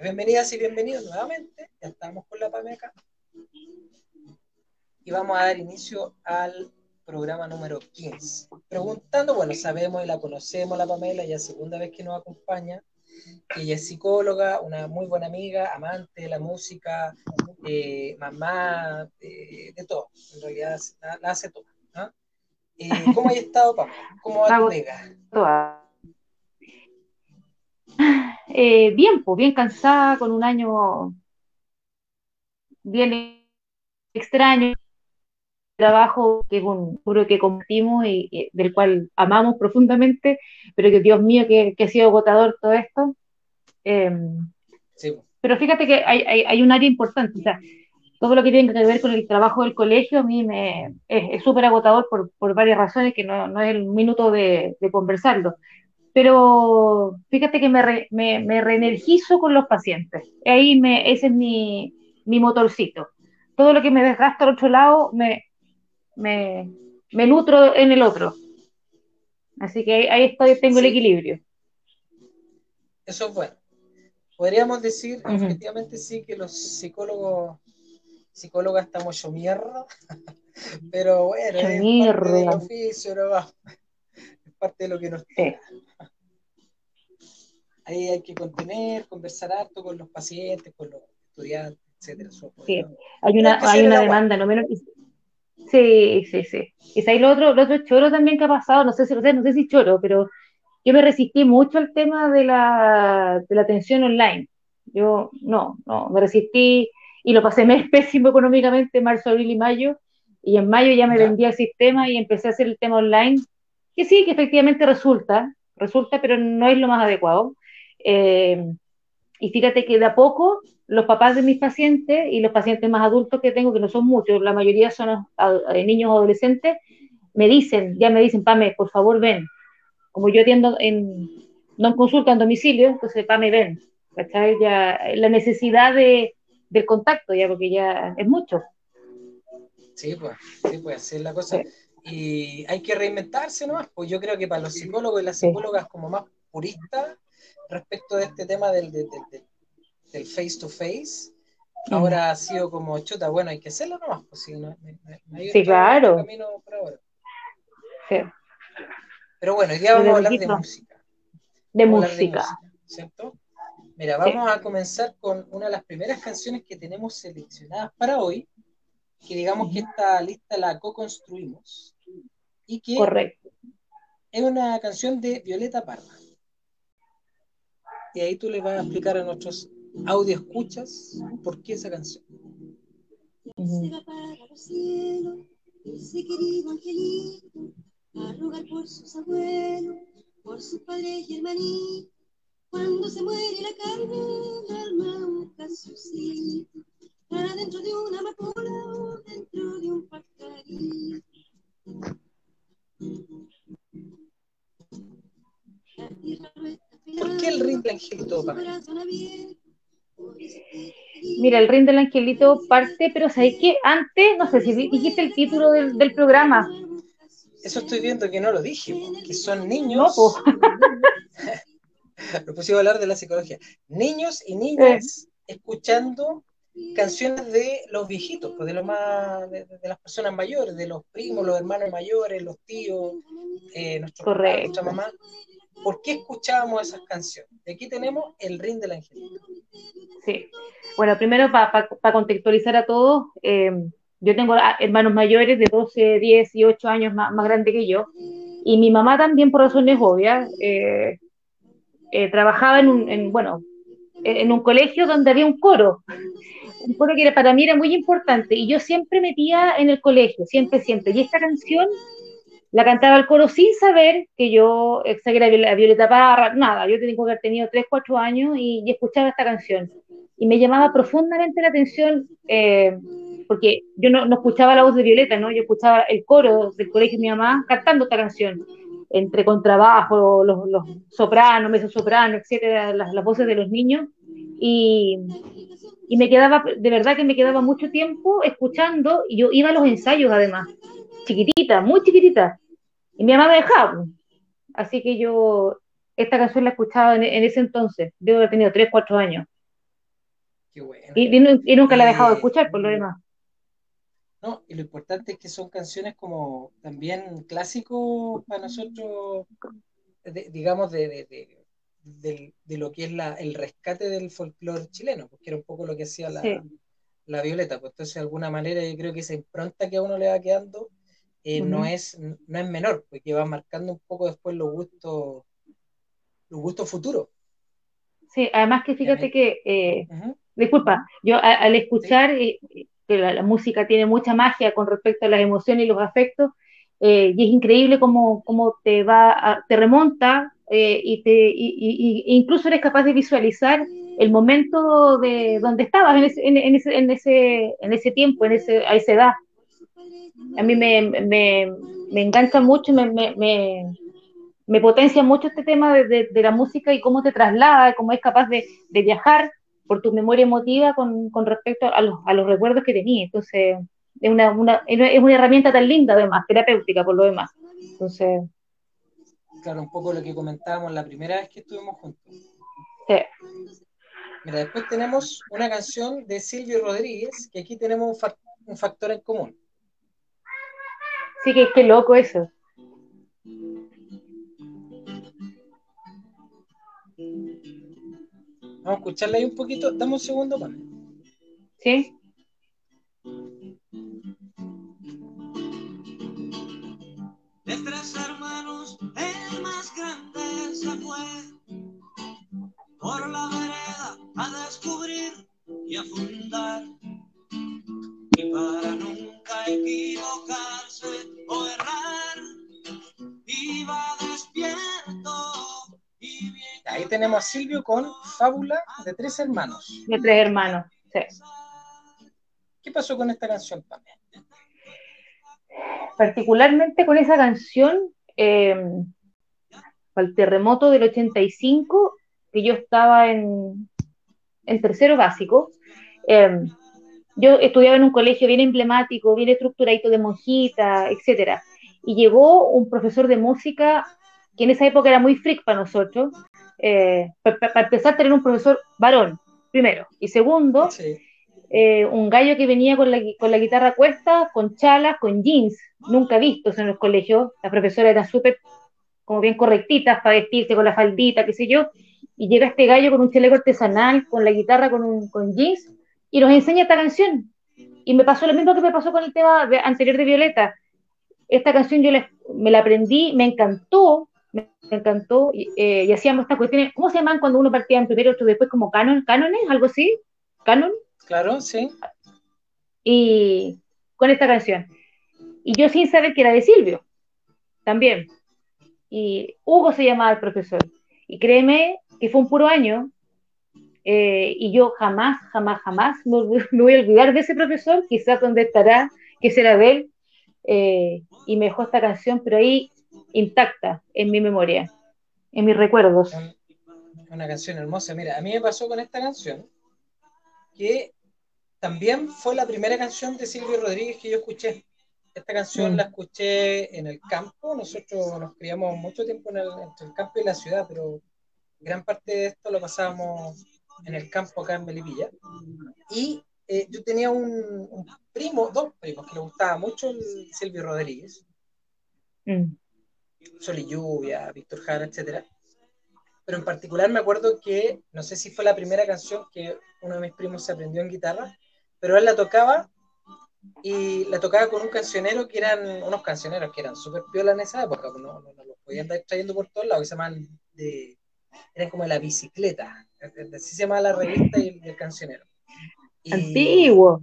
Bienvenidas y bienvenidos nuevamente. Ya estamos con la PAME acá. Y vamos a dar inicio al programa número 15. Preguntando, bueno, sabemos y la conocemos, la Pamela, ya segunda vez que nos acompaña. Ella es psicóloga, una muy buena amiga, amante de la música, eh, mamá, eh, de todo. En realidad la, hace todo. Eh, ¿Cómo has estado, Pamela? ¿Cómo va tu? Eh, bien, pues bien cansada, con un año bien extraño, trabajo que es un que compartimos y, del cual amamos profundamente, pero que Dios mío, que, ha sido agotador todo esto. Em, pero fíjate que hay, un área importante, o sea, todo lo que tiene que ver con el trabajo del colegio a mí me, es súper agotador por, varias razones que no, es el minuto de, de conversarlo pero fíjate que me, me, reenergizo con los pacientes. Ahí me, ese es mi, mi motorcito. Todo lo que me desgasta al otro lado, me, me, me nutro en el otro. Así que ahí, estoy, tengo el equilibrio. Eso es bueno. Podríamos decir, efectivamente, sí, que los psicólogos, psicólogas estamos yo mierda, pero bueno, es parte del oficio, ¿no? es parte de lo que nos queda ahí hay que contener, conversar harto con los pacientes, con los estudiantes, etcétera. Sí, hay una, hay una demanda, no menos. Sí, sí, sí. Y ahí lo otro, lo otro choro también que ha pasado, no sé si, no sé si choro, pero yo me resistí mucho al tema de la, de la atención online. Yo no, no, me resistí y lo pasé pésimo económicamente en marzo, abril y mayo. Y en mayo ya me vendí el sistema y empecé a hacer el tema online, que sí, que efectivamente resulta, resulta, pero no es lo más adecuado. Eh, y fíjate que de a poco los papás de mis pacientes y los pacientes más adultos que tengo, que no son muchos, la mayoría son eh, niños o adolescentes, me dicen, ya me dicen, Pame, por favor ven. Como yo atiendo en, no en consulta, en domicilio, entonces Pame ven. ¿Cachai? Ya, la necesidad de, del contacto, ya, porque ya es mucho. Sí, pues, sí, pues, así es la cosa. Y hay que reinventarse nomás, pues yo creo que para los psicólogos y las psicólogas como más puristas, respecto de este tema del, del, face to face, ahora ha sido como chuta, bueno, hay que hacerlo nomás, pues sí, no, sí claro. Sí. Pero bueno, hoy día vamos a hablar de música. De música. ¿Cierto? Mira, vamos a comenzar con una de las primeras canciones que tenemos seleccionadas para hoy, que digamos que esta lista la co-construimos, y que Correcto. es una canción de Violeta Parra y ahí tú le vas a explicar a nuestros audio escuchas por qué esa canción. Se va para los cielos, ese querido angelito, a rogar por sus abuelos, por sus padres y hermanitos. Cuando se muere la carne, el alma un casucito, para dentro de una amapola o dentro de un pajarito. ¿Por qué el ring del angelito, Mira, el ring del angelito parte, pero ¿sabes qué? Antes, no sé si dijiste el título del, programa. Eso estoy viendo que no lo dije, que son niños. No, pusimos a hablar de la psicología. Niños y niñas eh. escuchando canciones de los viejitos, pues de los más, de, las personas mayores, de los primos, los hermanos mayores, los tíos, eh, nuestro nuestra mamá. ¿Por qué escuchábamos esas canciones? De aquí tenemos el ring del angelito. Sí. Bueno, primero para contextualizar a todos, eh, yo tengo hermanos mayores de 12, 10 y 8 años más, más grandes que yo, y mi mamá también por razones obvias eh, eh, trabajaba en un, bueno, en un colegio donde había un coro, un coro que para mí era muy importante, y yo siempre metía en el colegio, siempre, siempre, y esta canción la cantaba el coro sin saber que yo exageraba la Violeta Parra, nada, yo tengo que haber tenido 3, 4 años y, escuchaba esta canción. Y me llamaba profundamente la atención, eh, porque yo no, escuchaba la voz de Violeta, ¿no? Yo escuchaba el coro del colegio de mi mamá cantando esta canción, entre contrabajo, los, los sopranos, mezzosopranos, etcétera, las, las voces de los niños. Y, y me quedaba, de verdad que me quedaba mucho tiempo escuchando, y yo iba a los ensayos además chiquitita, muy chiquitita. Y mi mamá me dejaba. Así que yo esta canción la escuchaba en, en ese entonces. Debo haber tenido 3, 4 años. Qué bueno. Y, nunca la he dejado de escuchar por lo demás. No, y lo importante es que son canciones como también clásicos para nosotros, digamos, de, de, lo que es la, el rescate del folclore chileno, porque era un poco lo que hacía la, la Violeta. Pues entonces, de alguna manera, yo creo que esa impronta que a uno le va quedando eh, no, es, no es menor, porque va marcando un poco después los gustos, los gustos futuros. Sí, además que fíjate que, eh, disculpa, yo al escuchar eh, que la, música tiene mucha magia con respecto a las emociones y los afectos, y es increíble cómo, cómo te va, te remonta y te, y, incluso eres capaz de visualizar el momento de donde estabas en ese, en, ese, en ese, en ese tiempo, en ese, a esa edad a mí me, me, me engancha mucho, me, me, me, potencia mucho este tema de, de, la música y cómo te traslada, cómo es capaz de, de viajar por tu memoria emotiva con, con respecto a los, a los, recuerdos que tenía. Entonces, es una, una, es una herramienta tan linda además, terapéutica por lo demás. Entonces... Claro, un poco lo que comentábamos la primera vez que estuvimos juntos. Sí. Mira, después tenemos una canción de Silvio Rodríguez, que aquí tenemos un, un factor en común. Sí, que qué loco eso. Vamos a escucharla ahí un poquito. Dame un segundo, para. Sí. De tres hermanos, el más grande se fue por la vereda a descubrir y a fundar. Y para nunca equivocarse o errar, iba despierto. Ahí tenemos a Silvio con Fábula de tres hermanos. De tres hermanos, sí. ¿Qué pasó con esta canción, Pamela? Particularmente con esa canción, eh, el terremoto del 85, que yo estaba en, en tercero básico. Eh, yo estudiaba en un colegio bien emblemático, bien estructuradito de monjita, etcétera. Y llegó un profesor de música que en esa época era muy freak para nosotros. Eh, para, empezar, tener un profesor varón, primero. Y segundo, eh, un gallo que venía con la, con la guitarra cuesta, con chalas, con jeans, nunca vistos en los colegios. Las profesoras eran súper, como bien correctitas para vestirse con la faldita, qué sé yo. Y llega este gallo con un chaleco artesanal, con la guitarra con, un, con jeans, y nos enseña esta canción. Y me pasó lo mismo que me pasó con el tema anterior de Violeta. Esta canción yo me la aprendí, me encantó, me, encantó, eh, y, hacíamos esta cuestión, ¿cómo se llaman cuando uno partía en primero, otro después como canon, cánones, algo así? ¿Canon? Claro, sí. Y con esta canción. Y yo sin saber que era de Silvio, también. Y Hugo se llamaba el profesor. Y créeme que fue un puro año, eh, y yo jamás, jamás, jamás me, voy a olvidar de ese profesor, quizás donde estará, que será de él, eh, y me dejó esta canción, pero ahí intacta en mi memoria, en mis recuerdos. Una canción hermosa. Mira, a mí me pasó con esta canción, que también fue la primera canción de Silvio Rodríguez que yo escuché. Esta canción mm. la escuché en el campo, nosotros nos criamos mucho tiempo en el, entre el campo y la ciudad, pero gran parte de esto lo pasábamos en el campo acá en Melipilla. Y eh, yo tenía un, primo, dos primos, que le gustaba mucho el Silvio Rodríguez. Mm. Sol y Lluvia, Víctor Jara, etc. Pero en particular me acuerdo que, no sé si fue la primera canción que uno de mis primos se aprendió en guitarra, pero él la tocaba y la tocaba con un cancionero que eran unos cancioneros que eran súper piola en esa época, pues no, no, los podían estar trayendo por todos lados, que se llaman de, eran como la bicicleta, así se llama la revista y el, cancionero. Antiguo.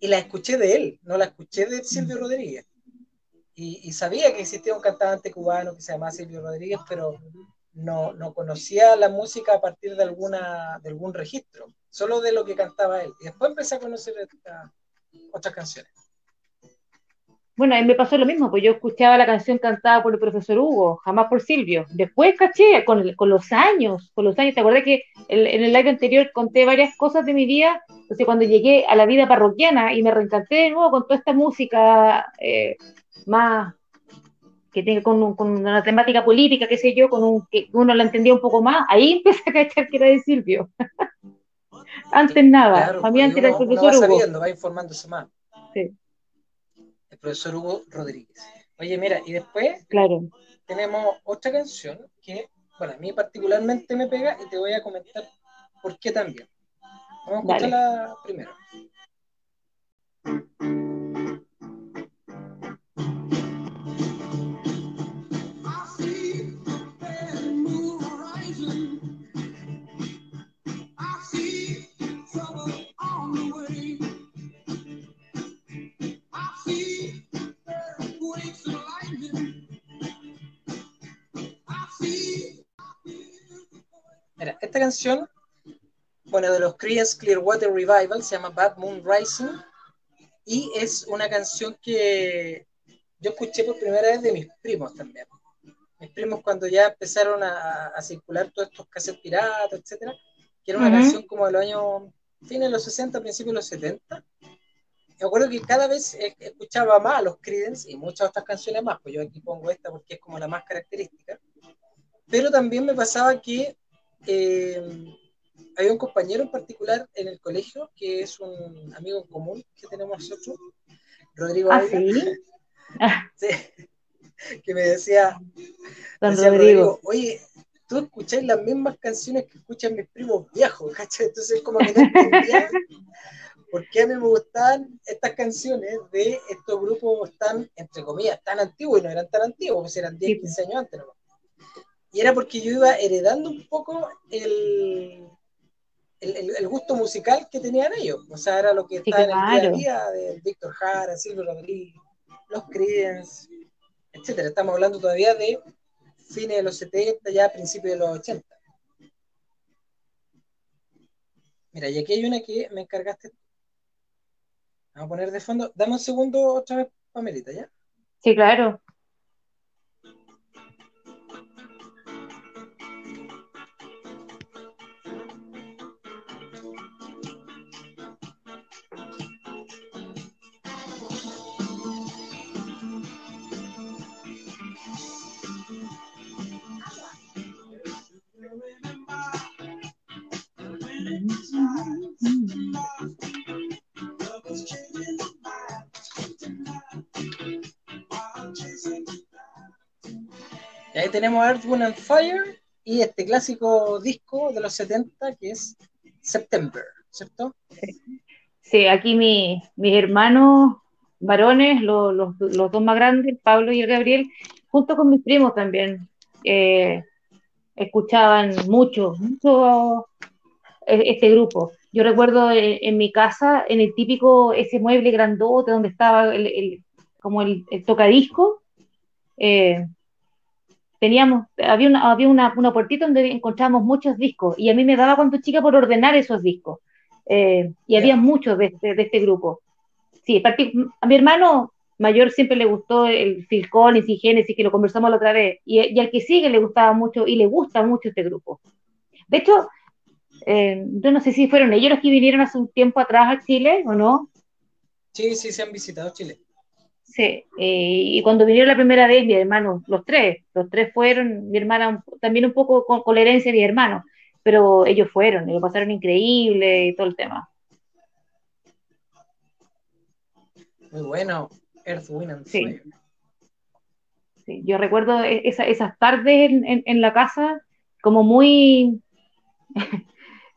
Y la escuché de él, no la escuché de Silvio Rodríguez. Y, sabía que existía un cantante cubano que se llamaba Silvio Rodríguez, pero no, no, conocía la música a partir de, alguna, de algún registro, solo de lo que cantaba él. Y después empecé a conocer otras canciones. Bueno, a mí me pasó lo mismo, pues yo escuchaba la canción cantada por el profesor Hugo, jamás por Silvio. Después caché, con, los años, con los años, ¿te acuerdas que en el live anterior conté varias cosas de mi vida? Entonces cuando llegué a la vida parroquiana y me reencanté de nuevo con toda esta música eh, más que tiene con, con, una temática política, qué sé yo, con un que uno la entendía un poco más, ahí empecé a cachar que era de Silvio. Antes nada, Claro, mí antes era el uno- uno profesor va Hugo. sabiendo, va informándose más. Sí, El profesor Hugo Rodríguez. Oye, mira, y después claro. tenemos otra canción que, bueno, a mí particularmente me pega y te voy a comentar por qué también. Vamos a Dale. escucharla primero. Esta canción, bueno, de los Creedence Clearwater Revival, se llama Bad Moon Rising y es una canción que yo escuché por primera vez de mis primos también. Mis primos cuando ya empezaron a, a circular todos estos cassettes piratas, etcétera, que era una Ujú. canción como de los años, fines de los 60, principios de los 70. Me acuerdo que cada vez escuchaba más a los Creedence y muchas otras canciones más, pues yo aquí pongo esta porque es como la más característica. Pero también me pasaba que eh, había un compañero en particular en el colegio que es un amigo en común que tenemos nosotros, Rodrigo ¿Ah, Ávila, sí? Ah, sí, que me decía, don decía Rodrigo. oye, tú escucháis las mismas canciones que escuchan mis primos viejos, ¿cachai? Entonces como que no entendía por qué a mí me gustaban estas canciones de estos grupos tan, entre comillas, tan antiguos, y no eran tan antiguos, pues eran 10, Sí. 15 años antes. nomás. Y era porque yo iba heredando un poco el, el, el- gusto musical que tenían ellos. O sea, era lo que Sí, estaba en el día a día de Víctor Jara, Silvio Rodríguez, los Creedence, etcétera. Estamos hablando todavía de fines de los 70, ya principios de los 80. Mira, y aquí hay una que me encargaste. Vamos a poner de fondo. Dame un segundo otra vez, Pamelita, ¿ya? Sí, claro. Ahí tenemos Earth, Wind and Fire y este clásico disco de los 70 que es September, ¿cierto? Sí, aquí mi- mis hermanos varones, lo- los, los dos más grandes, Pablo y el Gabriel, junto con mis primos también, eh, escuchaban mucho, mucho eh, este grupo. Yo recuerdo en, en mi casa, en el típico, ese mueble grandote donde estaba el, el- como el, el tocadisco, eh, teníamos, había una, había una, una puertita donde encontrábamos muchos discos y a mí me daba cuando chica por ordenar esos discos. Eh, y había muchos de este, de este grupo. Sí, a mi hermano mayor siempre le gustó el Phil Collins y Genesis, que lo conversamos la otra vez, y, y al que sigue le gustaba mucho y le gusta mucho este grupo. De hecho, eh, yo no sé si fueron ellos los que vinieron hace un tiempo atrás a Chile o no. Sí, sí, se han visitado Chile. Sí, eh, y cuando vinieron la primera vez, mi hermano, los tres, los tres fueron, mi hermana también un poco con, con la herencia de mi hermano, pero ellos fueron y lo pasaron increíble y todo el tema. Muy bueno, Earth, Wind and Sí. Fire. Sí, yo recuerdo e- esa- esas tardes en, en- en la casa como muy,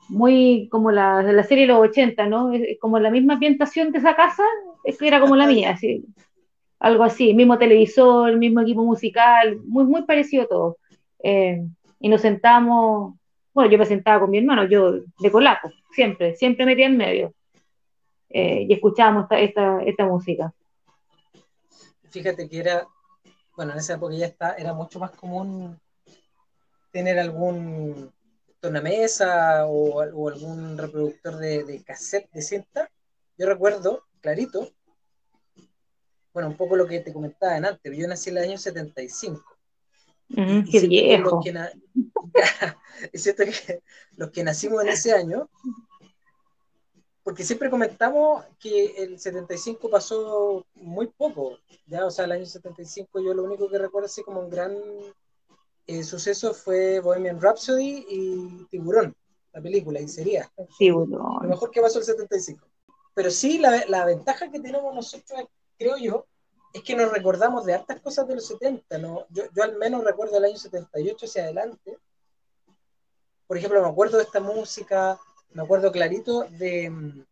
muy como la, la serie de los 80, ¿no? Como la misma ambientación de esa casa, es que era como la mía, así, algo así, mismo televisor, mismo equipo musical, muy, muy parecido todo. Eh, y nos sentamos, bueno, yo me sentaba con mi hermano, yo de colaco, siempre, siempre metía en medio. Eh, y escuchábamos esta, esta, esta música. Fíjate que era, bueno, en esa época ya está, era mucho más común tener algún tornamesa o, o algún reproductor de, de cassette de cinta. Yo recuerdo, clarito, bueno, un poco lo que te comentaba antes, yo nací en el año 75. Ujú, Y qué que viejo. Los que, y siento que los que nacimos en ese año, porque siempre comentamos que el 75 pasó muy poco, ya, o sea, el año 75 yo lo único que recuerdo así como un gran eh, suceso fue Bohemian Rhapsody y Tiburón. la película, y sería. Sí, Lo mejor que pasó el 75. Pero sí, la, la ventaja que tenemos nosotros, creo yo, es que nos recordamos de hartas cosas de los 70, ¿no? Yo, yo al menos recuerdo el año 78 hacia adelante. Por ejemplo, me acuerdo de esta música, me acuerdo clarito de mm,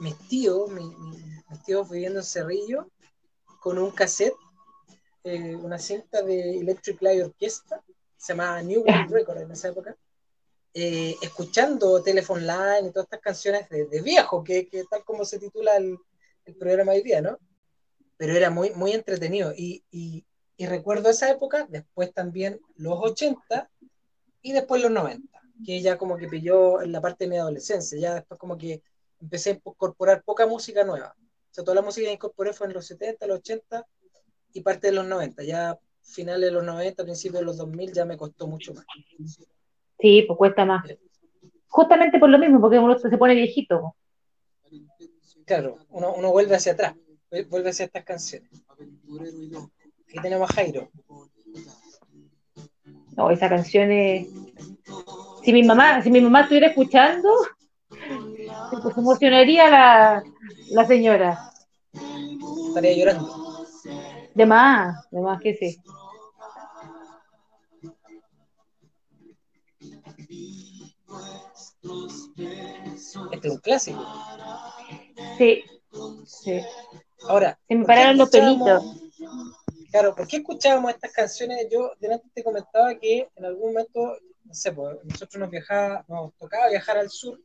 mis tíos, mi- mi- mis tíos viviendo en Cerrillo, con un cassette, eh, una cinta de Electric Light Orchestra, se llamaba New World Record en esa época, eh, escuchando Telephone Line y todas estas canciones de, de viejo, que, que tal como se titula el, el programa hoy día, ¿no? Pero era muy, muy entretenido. Y, y- y recuerdo esa época, después también los 80 y después los 90, que ya como que pilló en la parte de mi adolescencia, ya después como que empecé a incorporar poca música nueva. O sea, toda la música que incorporé fue en los 70, los 80 y parte de los 90. Ya finales de los 90, principios de los 2000 ya me costó mucho más. Sí, pues cuesta más. Justamente por lo mismo, porque uno se pone viejito. Claro, uno, uno vuelve hacia atrás, vuelve hacia estas canciones. Aquí tenemos a Jairo. No, esa canción es. Si mi mamá, si mi mamá estuviera escuchando, pues se emocionaría la, la señora. Estaría llorando. De más, de más que sí. Este es un clásico. Sí, sí. Ahora, Se me ¿por qué pararon los pelitos. Claro, ¿por qué escuchábamos estas canciones? Yo delante te comentaba que en algún momento, no sé, pues, nosotros nos viajaba, nos tocaba viajar al sur,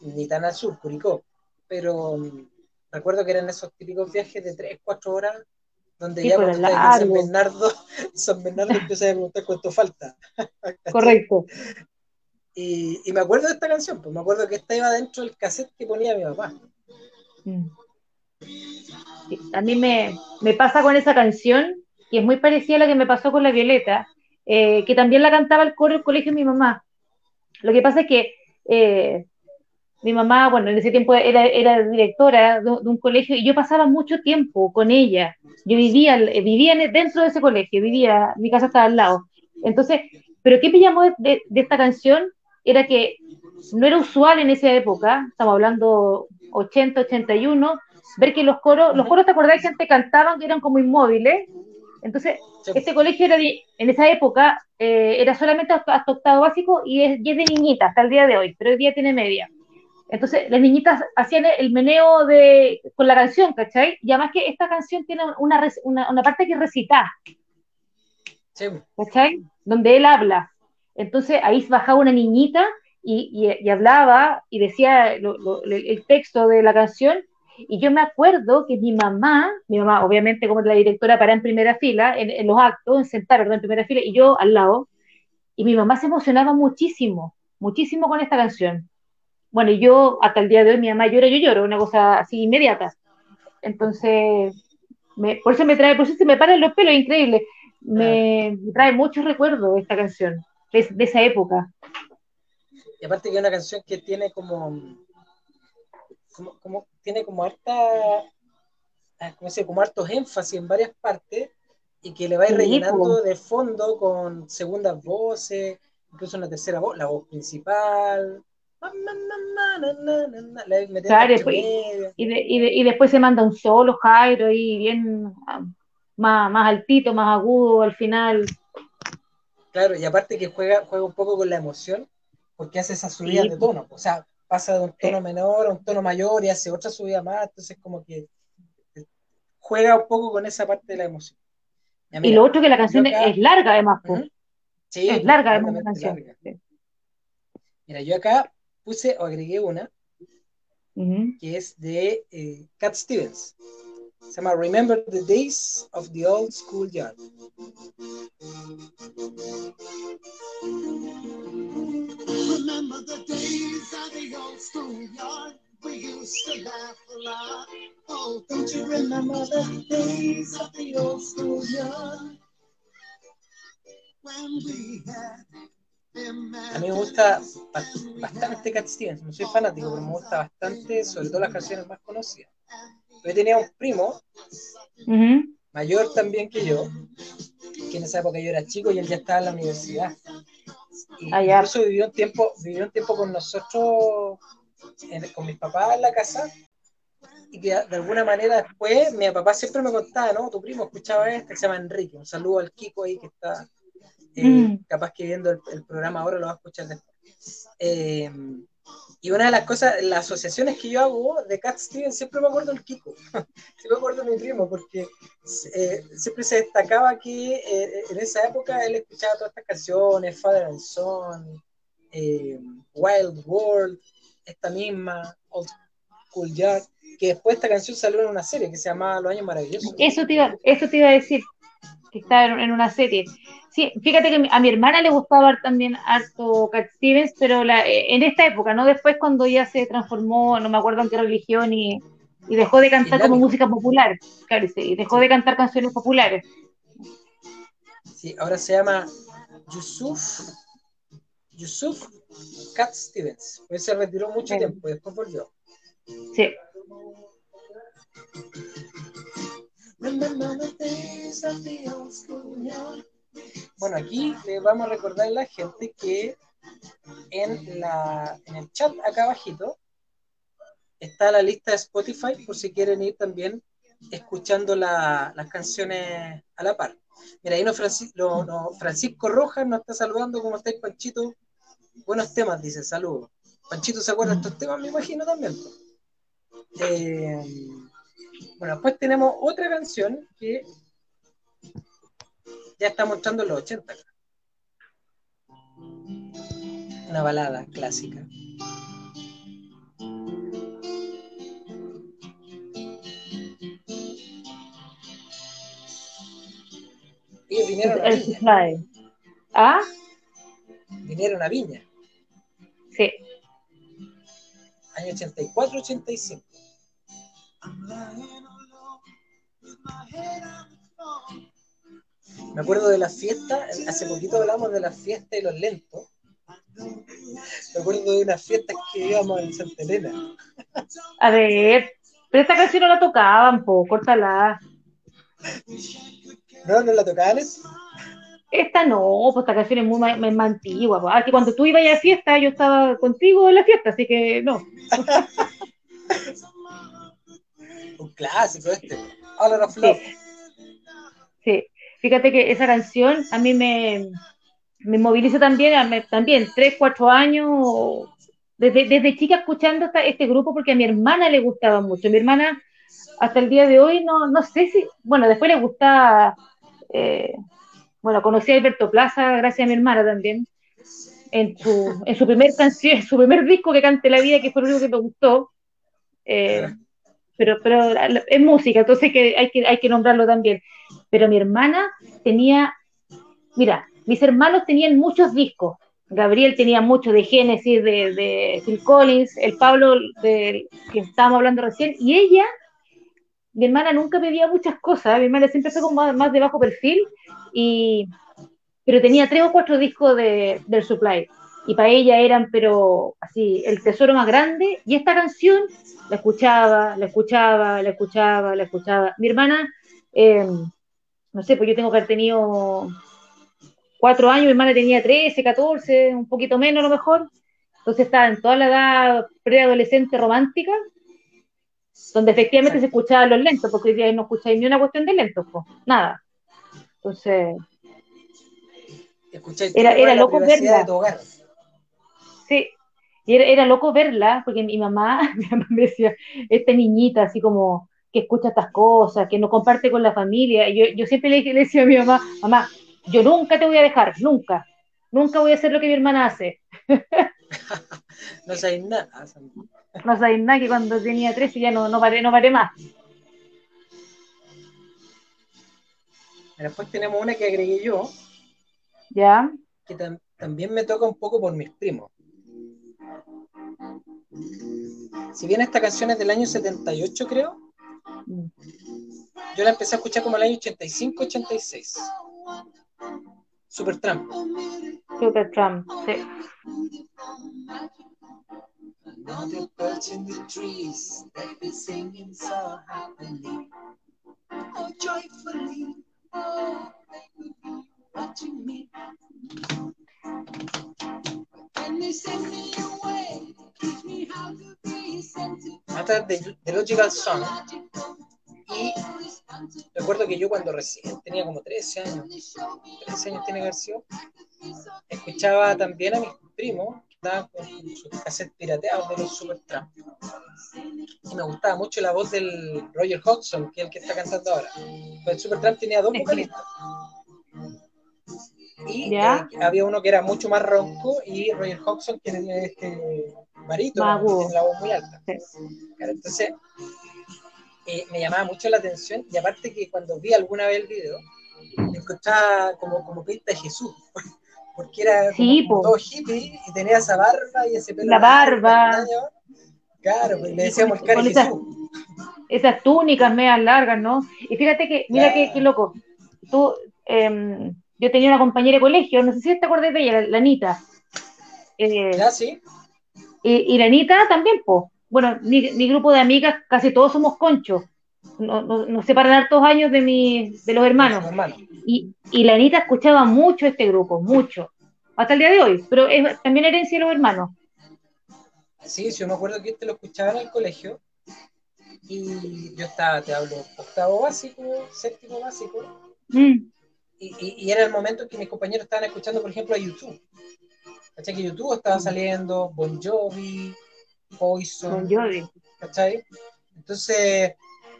ni tan al sur, Curicó, pero mm, recuerdo que eran esos típicos viajes de 3, 4 horas, donde Sí, ya cuando estás en San. Bernardo, San Bernardo empieza a preguntar cuánto falta. Correcto. Y, y me acuerdo de esta canción, pues me acuerdo que esta iba dentro del cassette que ponía mi papá. Mm. A mí me, me pasa con esa canción, que es muy parecida a la que me pasó con la Violeta, eh, que también la cantaba el coro del colegio de mi mamá. Lo que pasa es que eh, mi mamá, bueno, en ese tiempo era, era directora de, un colegio y yo pasaba mucho tiempo con ella. Yo vivía, vivía en- dentro de ese colegio, vivía, mi casa estaba al lado. Entonces, pero ¿qué me llamó de esta canción? Era que no era usual en esa época, estamos hablando 80, 81, ver que los coros, los coros, ¿te acordás que antes cantaban que eran como inmóviles? Entonces, Sí, este colegio era de- en esa época eh, era solamente hasta, hasta octavo básico y es, y es de niñitas hasta el día de hoy, pero hoy día tiene media. Entonces, las niñitas hacían el meneo de, con la canción, ¿cachai? Y además que esta canción tiene una, una, una parte que recita, sí, ¿cachai? Donde él habla. Entonces ahí bajaba una niñita y, y- y hablaba y decía lo- lo- el texto de la canción. Y yo me acuerdo que mi mamá, mi mamá obviamente como la directora para en primera fila, en, en los actos, en sentar, perdón, en primera fila, y yo al lado, y mi mamá se emocionaba muchísimo, muchísimo con esta canción. Bueno, y yo hasta el día de hoy, mi mamá llora, yo lloro, una cosa así inmediata. Entonces, me- por eso me trae, por eso se me paran los pelos, increíble. Me, me trae muchos recuerdos esta canción, de, de esa época. Y aparte que es una canción que tiene como, como, como- tiene como harta, ah, ¿cómo se dice? como hartos énfasis en varias partes y que le va a ir Sí, rellenando de fondo con segundas voces, incluso una tercera voz, la voz principal. Claro, pues. Y, de- y, de- y después se manda un solo Jairo y bien ah, más, más altito, más agudo al final. Claro, y aparte que juega, juega un poco con la emoción, porque hace esas subidas Sí, de tono. O sea, pasa de un tono menor a un tono mayor y hace otra subida más, entonces como que juega un poco con esa parte de la emoción. Ya, Y lo otro que la canción acá- es larga además, po. Ujú. Sí, es larga además la canción. larga. Sí. Mira, yo acá puse o agregué una que es de eh, Cat Stevens. Se llama Remember the Days of the Old School Yard. Remember the days of the old schoolyard? We used to laugh a lot. Oh, don't you remember the days of the old? When we had A mí me gusta ba- bastante Cat Stevens, no soy fanático, pero me gusta bastante, sobre todo las canciones más conocidas. Yo tenía un primo, mayor también que yo, que en esa época yo era chico y él ya estaba en la universidad. Y Ah, ya. incluso vivió un tiempo, vivió un tiempo con nosotros, en- con mis papás en la casa, y que de alguna manera después mi papá siempre me contaba, ¿no? Tu primo escuchaba este que se llama Enrique. Un saludo al Kiko ahí que está eh, Mm. capaz que viendo el, el programa ahora lo va a escuchar después. Eh, y una de las cosas, las asociaciones que yo hago de Cat Stevens, siempre me acuerdo del Kiko, siempre me acuerdo mi primo, porque eh, siempre se destacaba que eh, en esa época él escuchaba todas estas canciones, Father and Son, eh, Wild World, esta misma, Old Cool Jack, que después esta canción salió en una serie que se llamaba Los Años Maravillosos. Eso te iba, eso te iba a decir, que estaba en, en una serie. Sí, fíjate que a mi hermana le gustaba también harto Cat Stevens, pero la, eh, en esta época, no después cuando ya se transformó, no me acuerdo en qué religión, y, y dejó de cantar como música popular, claro, sí, y dejó de cantar canciones populares. Sí, ahora se llama Yusuf, Yusuf Cat Stevens. Pues se retiró mucho Sí. tiempo y después volvió. Sí. Bueno, aquí le vamos a recordar a la gente que en, la, en el chat acá abajito está la lista de Spotify por si quieren ir también escuchando la- las canciones a la par. Mira, ahí no, Francisco Rojas nos está saludando. ¿Cómo estáis, Panchito? Buenos temas, dice, saludos. Panchito se acuerda de estos temas, me imagino también. Eh, bueno, después tenemos otra canción que ya está mostrando los 80. Una balada clásica. Ellos vinieron a Viña. ¿Ah? vinieron a Viña, Sí. año 84-85. Me acuerdo de las fiestas, hace poquito hablamos de las fiestas y los lentos. Me acuerdo de unas fiestas que íbamos en Santa Elena. A ver, pero esta canción no la tocaban, po, córtala. ¿No? ¿No la tocaban? Esta no, pues esta canción es muy más, más antigua. po. Ah, que cuando tú ibas a la fiesta, yo estaba contigo en la fiesta, así que no. Clásico este. All of Love. Sí. Sí, fíjate que esa canción a mí me, me moviliza también, a- me- también, tres, cuatro años, desde, desde chica escuchando esta- este grupo porque a mi hermana le gustaba mucho. Mi hermana hasta el día de hoy no, no sé si, bueno, después le gustaba, eh, bueno, conocí a Alberto Plaza gracias a mi hermana también, en su, en su primer canción, su primer disco que cante la vida, que fue lo único que me gustó. Eh, pero, pero es música, entonces que hay, que hay que nombrarlo también. Pero mi hermana tenía, mira, mis hermanos tenían muchos discos. Gabriel tenía mucho de Genesis, de, Phil Collins, el Pablo del que estábamos hablando recién, y ella, mi hermana nunca pedía muchas cosas, mi hermana siempre fue más, más de bajo perfil, y, pero tenía tres o cuatro discos de, del Supply, y para ella eran, pero así, el tesoro más grande, y esta canción la escuchaba, la escuchaba, la escuchaba, la escuchaba. Mi hermana, eh, no sé, pues yo tengo que haber tenido cuatro años, mi hermana tenía 13, 14, un poquito menos a lo mejor. Entonces estaba en toda la edad preadolescente romántica, donde efectivamente se escuchaban los lentos, porque hoy día no escucháis ni una cuestión de lentos, pues, nada. Entonces, Escucháis Era- todo era loco verla. de tu hogar. Sí, y era, era loco verla, porque mi mamá, mi mamá me decía, esta niñita así como que escucha estas cosas, que no comparte con la familia. Yo, yo siempre le, le decía a mi mamá, mamá, yo nunca te voy a dejar, nunca, nunca voy a hacer lo que mi hermana hace. No sabéis nada. No sabéis nada que cuando tenía 13 ya no, no paré, no paré más. Después tenemos una que agregué yo, ¿Ya? que tam- también me toca un poco por mis primos. Si bien esta canción es del año 78, creo, Mm. yo la empecé a escuchar como el año 85-86. Super Tramp. Super Trump, sí. Another birds in the trees, they've been singing so happily. Oh, joyfully, oh, they be watching me. Hasta de, de Logical Song. Y recuerdo que yo cuando recién tenía como 13 años, 13 años tiene que haber sido, escuchaba también a mis primos que estaban con sus cassettes pirateados de los Supertramp. Y me gustaba mucho la voz del Roger Hodgson, que es el que está cantando ahora. Pues el Supertramp tenía dos vocalistas. Y ¿Ya? eh, había uno que era mucho más ronco y Roger Hodgson que tenía este barito, Más agudo. tiene la voz muy alta. Claro, entonces eh, me llamaba mucho la atención y aparte que cuando vi alguna vez el video, me encontraba como, como pinta de Jesús, porque era Sí, como po. todo hippie y tenía esa barba y ese pelo. La barba. Claro, pues le decíamos el cara Jesús. Esas túnicas medias largas, ¿no? Y fíjate que, mira Claro. qué, qué loco. Tú, em, yo tenía una compañera de colegio, no sé si te acuerdas de ella, la, la Anita. Eh, ¿Ya sí? Y, y la Anita también, pues. Bueno, mi, mi grupo de amigas, casi todos somos conchos. No- no- Nos separan hartos años de, mi, de los hermanos. Hermano. Y, y la Anita escuchaba mucho este grupo, mucho. Hasta el día de hoy, pero es también herencia de los hermanos. Sí, sí, yo me acuerdo que este lo escuchaba en el colegio y yo estaba, te hablo, octavo básico, séptimo básico, Mm, y, y- y era el momento en que mis compañeros estaban escuchando, por ejemplo, a YouTube. ¿Cachai? Que YouTube estaba saliendo, Bon Jovi, Poison, Bon Jovi. ¿cachai? Entonces,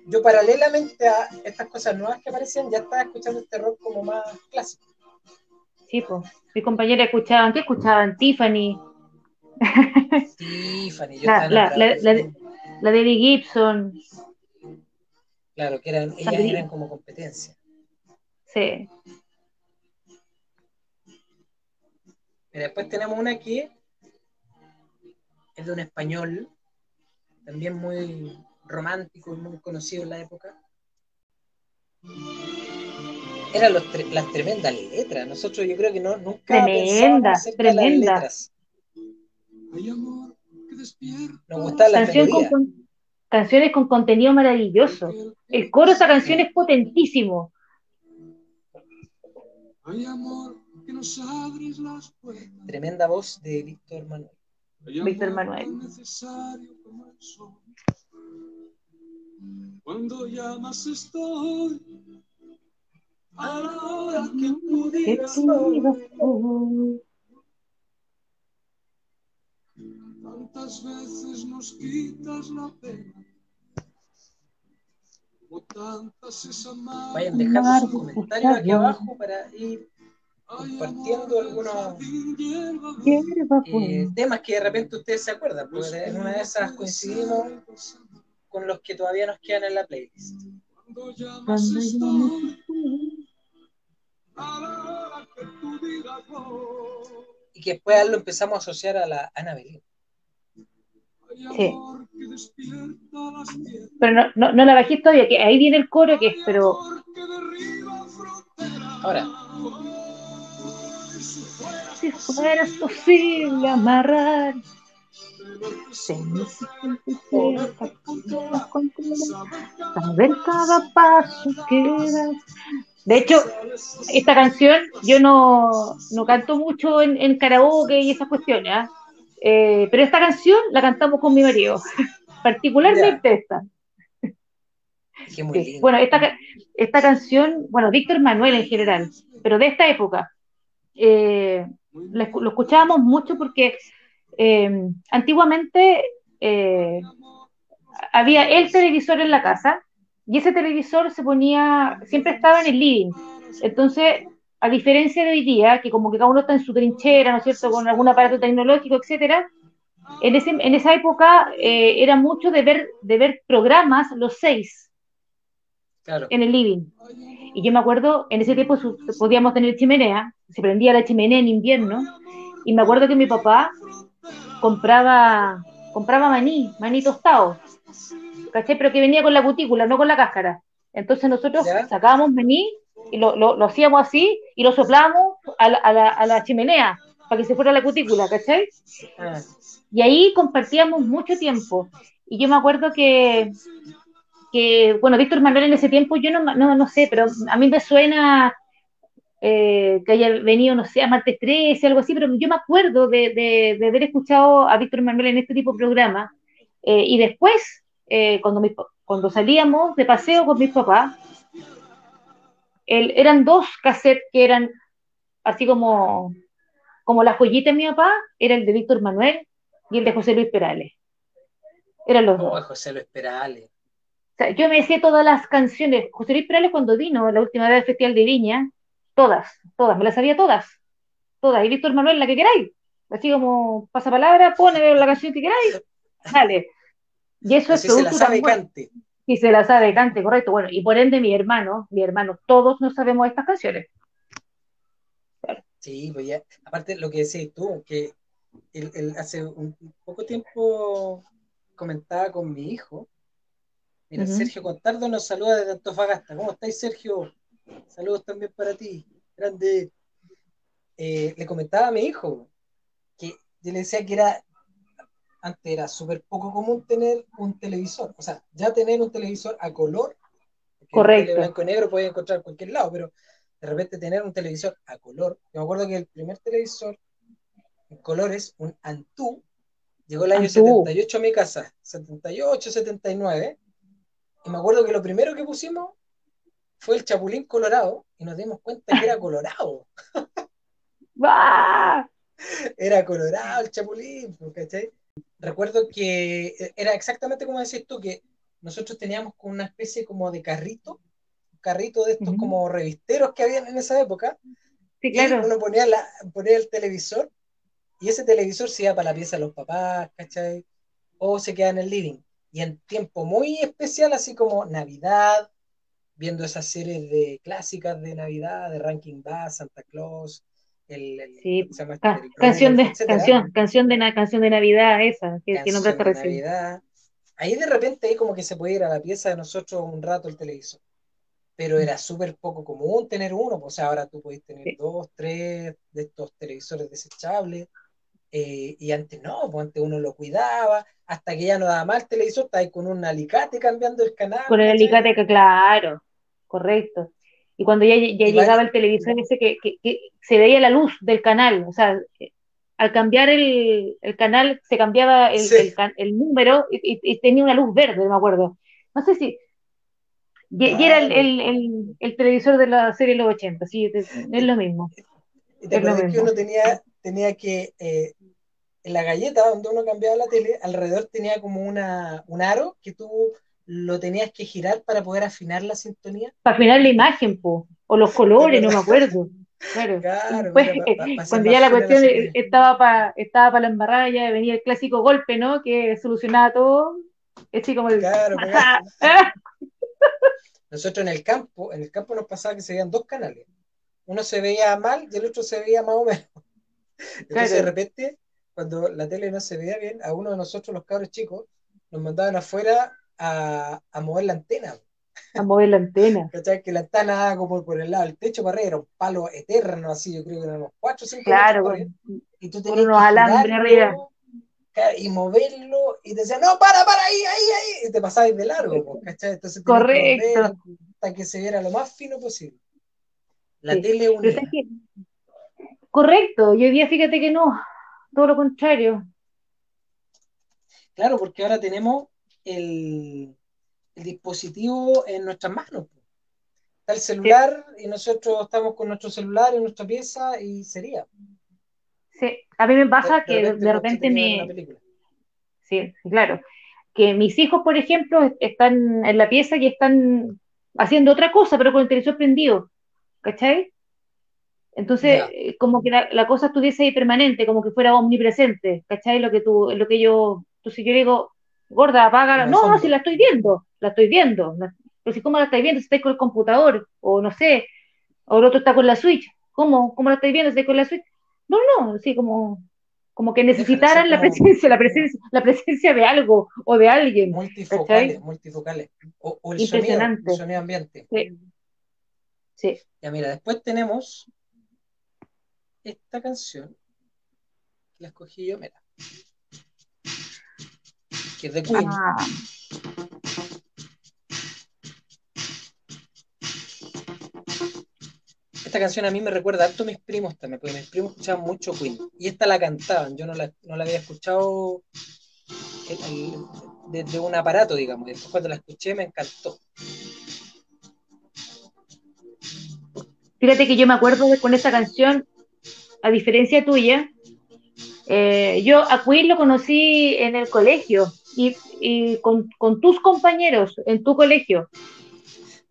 yo paralelamente a estas cosas nuevas que aparecían, ya estaba escuchando este rock como más clásico. Sí, pues. Mis compañeras escuchaban, ¿qué escuchaban? Tiffany, Tiffany, yo La- la- la- de la- Debbie Gibson. Claro, que eran, ellas eran como competencia. Sí. Pero después tenemos una que es de un español, también muy romántico y muy conocido en la época. Eran los tre- las tremendas letras. Nosotros yo creo que no, nunca Tremenda, de tremenda. las letras. Hay amor que despierta. Nos gustaban las Canción con- melodías. con- canciones con contenido maravilloso. El coro de esa canción es potentísimo. Hay amor nos abres las puertas. Tremenda voz de Víctor Manuel. Víctor Manuel. tan necesario como el sol. Cuando llamas estoy a la hora que tú. Tantas veces nos quitas la pena. Como tantas es amar. Vayan dejando sus comentarios aquí abajo para ir compartiendo algunos eh, temas que de repente ustedes se acuerdan. Porque en una de esas coincidimos con los que todavía nos quedan en la playlist. Y que después lo empezamos a asociar a la Ana Belén. Sí. Pero no, no, no la bajé todavía, que ahí viene el coro que es, pero. Ahora. Si fueras si fuera posible amarrar. Saber cada paso que. De hecho, esta canción yo no, no canto mucho en, en karaoke y esas cuestiones, ¿ah? Eh, pero esta canción la cantamos con mi marido, particularmente esta. Bueno, esta, esta canción, bueno, Víctor Manuel en general, pero de esta época, eh, lo escuchábamos mucho porque eh, antiguamente eh, había el televisor en la casa y ese televisor se ponía, siempre estaba en el living. Entonces, a diferencia de hoy día, que como que cada uno está en su trinchera, ¿no es cierto?, con algún aparato tecnológico, etcétera, en, ese, en esa época eh, era mucho de ver, de ver programas los seis Claro. en el living. Y yo me acuerdo, en ese tiempo su- podíamos tener chimenea, se prendía la chimenea en invierno, y me acuerdo que mi papá compraba, compraba maní, maní tostado, ¿cachai? Pero que venía con la cutícula, no con la cáscara. Entonces nosotros ¿Ya? sacábamos maní y lo, lo- lo hacíamos así y lo soplábamos a la, a la- a la chimenea para que se fuera la cutícula, ¿cachai? Ah, Y ahí compartíamos mucho tiempo. Y yo me acuerdo que, que bueno, Víctor Manuel en ese tiempo, yo no, no, no sé, pero a mí me suena eh, que haya venido, no sé, a martes 13, algo así, pero yo me acuerdo de, de, haber escuchado a Víctor Manuel en este tipo de programa. Eh, y después, eh, cuando, cuando salíamos de paseo con mis papás, eran dos cassettes que eran así como, como la joyita de mi papá, era el de Víctor Manuel y el de José Luis Perales. Eran los dos. José Luis Perales. yo me decía todas las canciones. José Luis Perales cuando vino la última vez al Festival de Viña, todas, todas, me las sabía todas, todas. Y Víctor Manuel, la que queráis. Así como pasa palabra, pone la canción que queráis, dale. Y eso es se la sabe cante. Y se la sabe cante, correcto. Bueno, y por ende mi hermano, mi hermano, todos no sabemos estas canciones. Sí, pues ya, aparte lo que decías tú, que él, hace un poco tiempo comentaba con mi hijo. Mira, Sergio Contardo nos saluda desde Antofagasta. ¿Cómo estáis, Sergio? Saludos también para ti. Grande. Eh, le comentaba a mi hijo que yo le decía que era antes era súper poco común tener un televisor. O sea, ya tener un televisor a color. Correcto. blanco y negro puede encontrar en cualquier lado, pero de repente tener un televisor a color. Yo me acuerdo que el primer televisor en colores, un Antú, llegó el año 78 a mi casa, 78, 79. Y me acuerdo que lo primero que pusimos fue el Chapulín Colorado y nos dimos cuenta que era colorado. era colorado el Chapulín, ¿cachai? Recuerdo que era exactamente como decís tú, que nosotros teníamos una especie como de carrito, un carrito de estos como revisteros que habían en esa época. Sí, claro. Y uno ponía, la, ponía el televisor y ese televisor se iba para la pieza de los papás, ¿cachai? O se queda en el living. Y en tiempo muy especial, así como Navidad, viendo esas series de clásicas de Navidad, de Ranking Bass, Santa Claus, el, sí. canción, de, canción, canción, de, canción de Navidad esa, que, que nombraste recién. Ahí de repente ahí como que se puede ir a la pieza de nosotros un rato el televisor. Pero era súper poco común tener uno, pues ahora tú puedes tener dos, tres de estos televisores desechables. Eh, y antes no, pues antes uno lo cuidaba, hasta que ya no daba mal el televisor, estaba ahí con un alicate cambiando el canal. Con el alicate, que claro, correcto. Y cuando ya, ya llegaba el televisor ese que, que, se veía la luz del canal, o sea, al cambiar el, el canal se cambiaba el, el, número y, tenía una luz verde, me acuerdo. No sé si... Y, era el, televisor de la serie Los 80, sí, es, lo mismo. Y te acuerdas que uno tenía, tenía que eh, en la galleta donde uno cambiaba la tele, alrededor tenía como una, un aro que tú lo tenías que girar para poder afinar la sintonía. Para afinar la imagen, po, o los colores, no me acuerdo. Claro. cuando ya la cuestión estaba para estaba para la embarrada, ya venía el clásico golpe, ¿no? Que solucionaba todo. Así como el... Claro, Nosotros en el campo, en el campo nos pasaba que se veían dos canales. Uno se veía mal y el otro se veía más o menos. Entonces de repente cuando la tele no se veía bien, a uno de nosotros, los cabros chicos, nos mandaban afuera a, a mover la antena. A mover la antena. ¿Cachai? Que la antena como por el lado del techo para arriba, era un palo eterno, así, yo creo que eran unos 4 o 5 Claro, y tú tenías unos alambres arriba. Y moverlo, y te decían, no, para, para, ahí, ahí, ahí, y te pasabas de largo, ¿cachai? Entonces Correcto. hasta que se viera lo más fino posible. La tele unida. Correcto, y hoy día fíjate que no, todo lo contrario. Claro, porque ahora tenemos el, dispositivo en nuestras manos. Está el celular y nosotros estamos con nuestro celular en nuestra pieza y sería. Sí, a mí me pasa que de repente, me... Sí, claro. Que mis hijos, por ejemplo, están en la pieza y están haciendo otra cosa, pero con el televisor prendido. ¿Cachai? Entonces, eh, como que la, cosa estuviese ahí permanente, como que fuera omnipresente, ¿cachai? Lo que tú, lo que yo, entonces yo digo, gorda, apaga, no, no, si la estoy viendo, la estoy viendo, pero si cómo la estáis viendo, si estáis con el computador, o no sé, o el otro está con la Switch, ¿cómo? ¿Cómo la estáis viendo? ¿Estáis con la Switch? No, no, sí, como, como que necesitaran la presencia, la presencia, la presencia de algo o de alguien. Multifocales, multifocales. O, el Impresionante. Sonido, el sonido ambiente. Sí. sí. Ya mira, después tenemos esta canción, la escogí yo, mira, que es de Queen. Ah. Esta canción a mí me recuerda harto a mis primos también, porque mis primos escuchaban mucho Queen. Y esta la cantaban, yo no la, no la había escuchado desde un aparato, digamos. Después cuando la escuché me encantó. Fíjate que yo me acuerdo de con esta canción, a diferencia tuya, eh, yo a Queen lo conocí en el colegio y, y con, con, tus compañeros en tu colegio.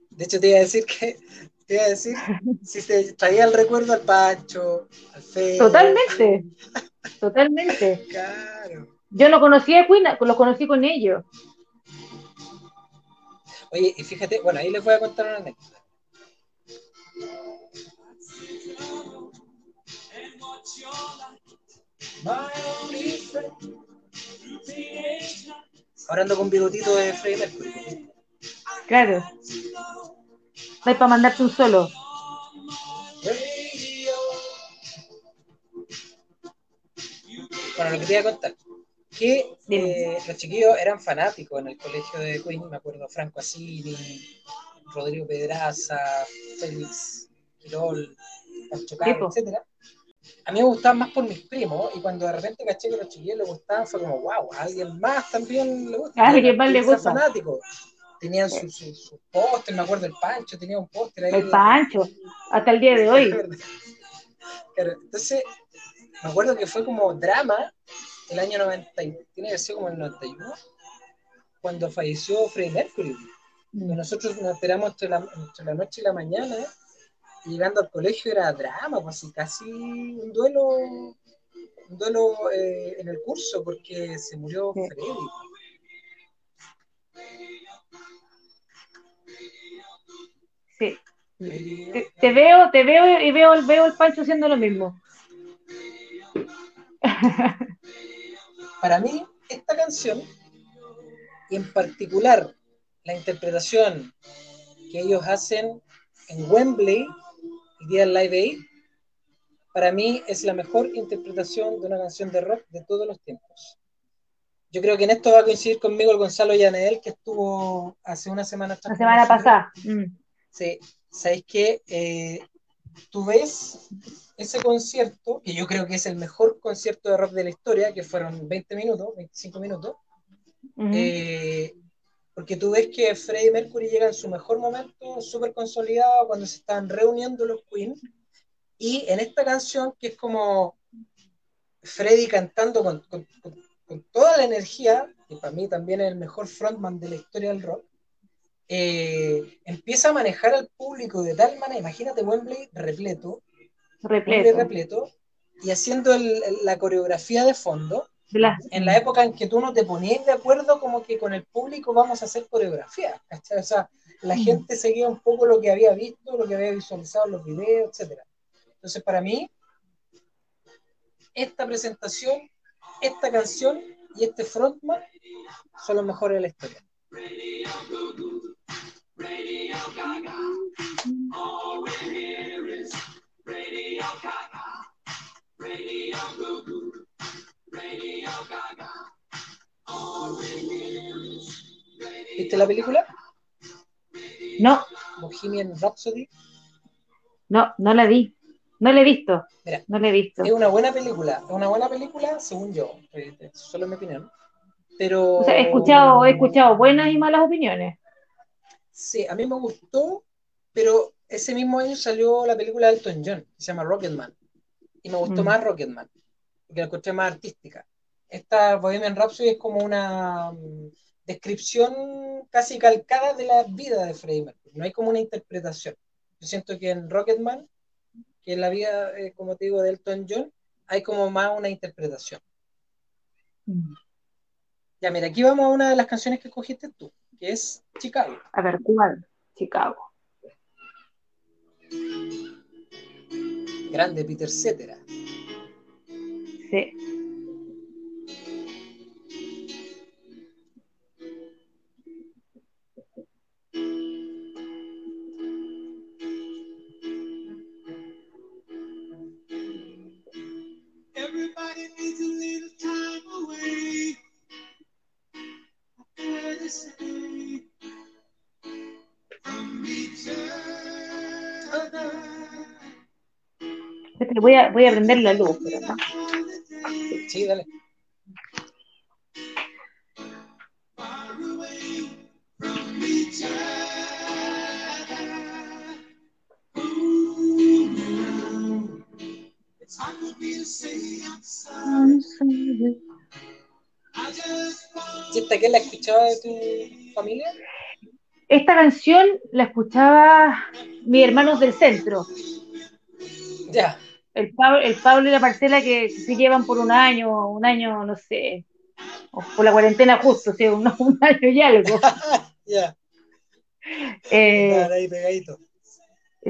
De hecho, te iba a decir que, te iba a decir, si te traía el recuerdo al Pancho, al Fede. Totalmente, totalmente. Claro. Yo no conocí a Queen, lo conocí con ellos. Oye, y fíjate, bueno, ahí les voy a contar una anécdota. Ahora ando con bigotito de Freddie Mercury. Claro. Hay para mandarte un solo. Bueno, lo que te iba a contar. Que eh, los chiquillos eran fanáticos en el colegio de Queen, me acuerdo, Franco Assini, Rodrigo Pedraza, Félix Quirol, Pancho Carlos, etcétera a mí me gustaban más por mis primos y cuando de repente caché que los chiquillos les gustaban fue como, wow, a alguien más también le gusta. A alguien más le gusta. fanático. Tenían su, su, su póster, me acuerdo el Pancho, tenía un póster ahí. El Pancho, hasta el día de hoy. entonces, me acuerdo que fue como drama el año 90, tiene que ser como el 91, cuando falleció Freddie Mercury. Mm. Nosotros nos esperamos entre la, entre la noche y la mañana llegando al colegio era drama, pues casi un duelo, un duelo eh, en el curso porque se murió Freddy. Sí. Te, veo, te veo y veo, veo el Pancho haciendo lo mismo. Para mí, esta canción, y en particular la interpretación que ellos hacen en Wembley, día del Live Aid, para mí es la mejor interpretación de una canción de rock de todos los tiempos. Yo creo que en esto va a coincidir conmigo el Gonzalo Yanedel, que estuvo hace una semana La semana pasada. Mm. Sí, ¿sabéis que eh, tú ves ese concierto, que yo creo que es el mejor concierto de rock de la historia, que fueron 20 minutos, 25 minutos, eh, porque tú ves que Freddie Mercury llega en su mejor momento, súper consolidado, cuando se están reuniendo los Queen. Y en esta canción, que es como Freddie cantando con, con, toda la energía, que para mí también es el mejor frontman de la historia del rock, eh, empieza a manejar al público de tal manera, imagínate Wembley repleto, repleto, repleto y haciendo la coreografía de fondo, en la época en que tú no te ponías de acuerdo como que con el público vamos a hacer coreografía, O sea, la mm. gente seguía un poco lo que había visto, lo que había visualizado en los videos, etc. Entonces, para mí, esta presentación, esta canción y este frontman son los mejores de la historia. ¿Viste la película? No. Bohemian Rhapsody. No, no la vi. No la he visto. Mira, no la he visto. Es una buena película. Es una buena película, según yo. Eh, solo mi opinión. Pero. he escuchado, he escuchado buenas y malas opiniones. Sí, a mí me gustó, pero ese mismo año salió la película de Elton John, que se llama Rocketman. Y me gustó mm. más Rocketman, porque la encontré más artística esta Bohemian Rhapsody es como una mm, descripción casi calcada de la vida de Freddie Mercury. No hay como una interpretación. Yo siento que en Rocketman, que en la vida, eh, como te digo, de Elton John, hay como más una interpretación. Mm. Ya, mira, aquí vamos a una de las canciones que escogiste tú, que es Chicago. A ver, ¿cuál? Chicago. Grande Peter Cetera. six. Everybody needs a little time away. I gotta say, from each other. voy a, voy a aprender la luz, ¿verdad? Sí, dale. ¿Esta quién la escuchaba de tu familia? Esta canción la escuchaba mis hermanos del centro. Ya. El Pablo, el Pablo y la Marcela que se llevan por un año, un año, no sé, o por la cuarentena justo, o sea, un, un año y algo. Ya. Eh, ahí pegadito.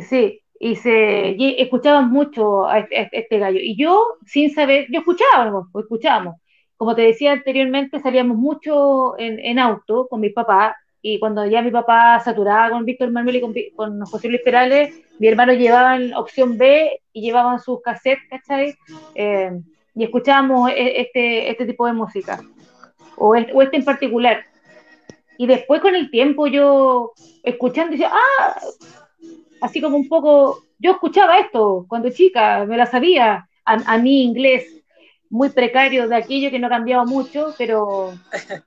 Sí, y se y escuchaban mucho a este, a este gallo. Y yo, sin saber, yo escuchaba. Pues escuchábamos. Como te decía anteriormente, salíamos mucho en, en auto con mi papá, y cuando ya mi papá saturaba con Víctor Manuel y con, con José Luis Perales, mi hermano llevaban opción B y llevaban sus cassettes, ¿cachai? Eh, y escuchábamos e- este, este tipo de música, o este, o este en particular. Y después con el tiempo yo, escuchando, decía, ah, así como un poco, yo escuchaba esto cuando chica, me la sabía, a, a mí inglés muy precario de aquello que no cambiaba mucho, pero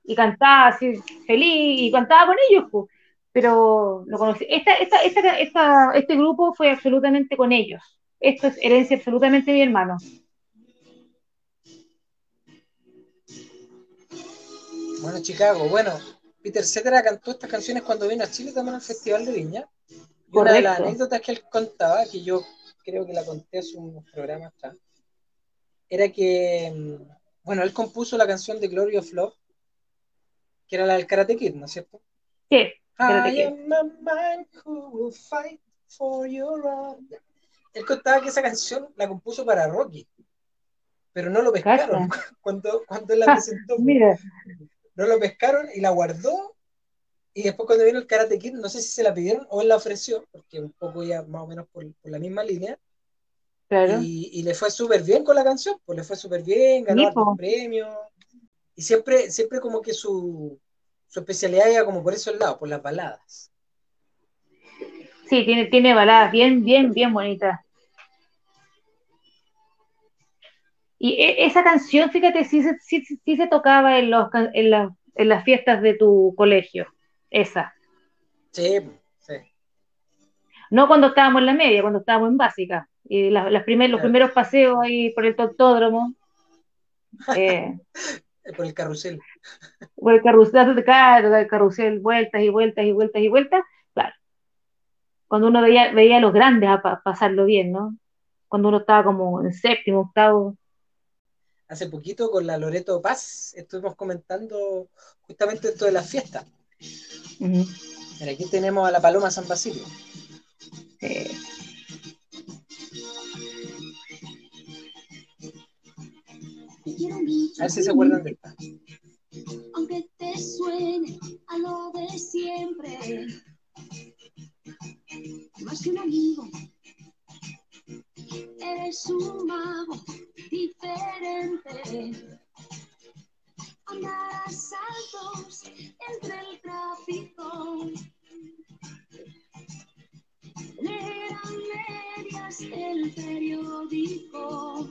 y cantaba así feliz y cantaba con ellos, pues. pero lo conocí. Esta, esta, esta, esta- este grupo fue absolutamente con ellos. Esto es herencia absolutamente de mi hermano. Bueno, Chicago, bueno, Peter Cetera cantó estas canciones cuando vino a Chile también al Festival de Viña. Y una de las anécdotas que él contaba, que yo creo que la conté hace unos programas atrás, era que, bueno, él compuso la canción de Glory of Love, que era la del Karate Kid, ¿no es cierto? Sí, I am a man who will fight for your honor. Él contaba que esa canción la compuso para Rocky, pero no lo pescaron cuando, cuando él la presentó. mira, No lo pescaron y la guardó. Y después cuando vino el Karate Kid, no sé si se la pidieron o él la ofreció, porque un poco ya más o menos por, por la misma línea. Claro. Y, y le fue súper bien con la canción, pues le fue súper bien, ganó po. premios. Y siempre, siempre como que su, su especialidad era como por esos lados, por las baladas. Sí, tiene, tiene baladas bien, bien, bien bonitas. Y e- esa canción, fíjate, sí, se- sí, sí- se tocaba en, los, en, la- en las fiestas de tu colegio. Esa. Sí, sí. No cuando estábamos en la media, cuando estábamos en básica. Y las, las primer- los primeros paseos ahí por el toptódromo, eh, Por el carrusel. por el carrusel, claro, el carrusel, vueltas y vueltas y vueltas y vueltas, claro. Cuando uno veía, veía a los grandes a pa- pasarlo bien, ¿no? Cuando uno estaba como en séptimo, octavo. Hace poquito con la Loreto Paz estuvimos comentando justamente esto de las fiestas. Mira, aquí tenemos a la Paloma San Basilio. Eh, A ver si se acuerdan de esta. Aunque te suene a lo de siempre, más que un amigo, eres un mago diferente. Andar a saltos entre el tráfico, leer a medias el periódico.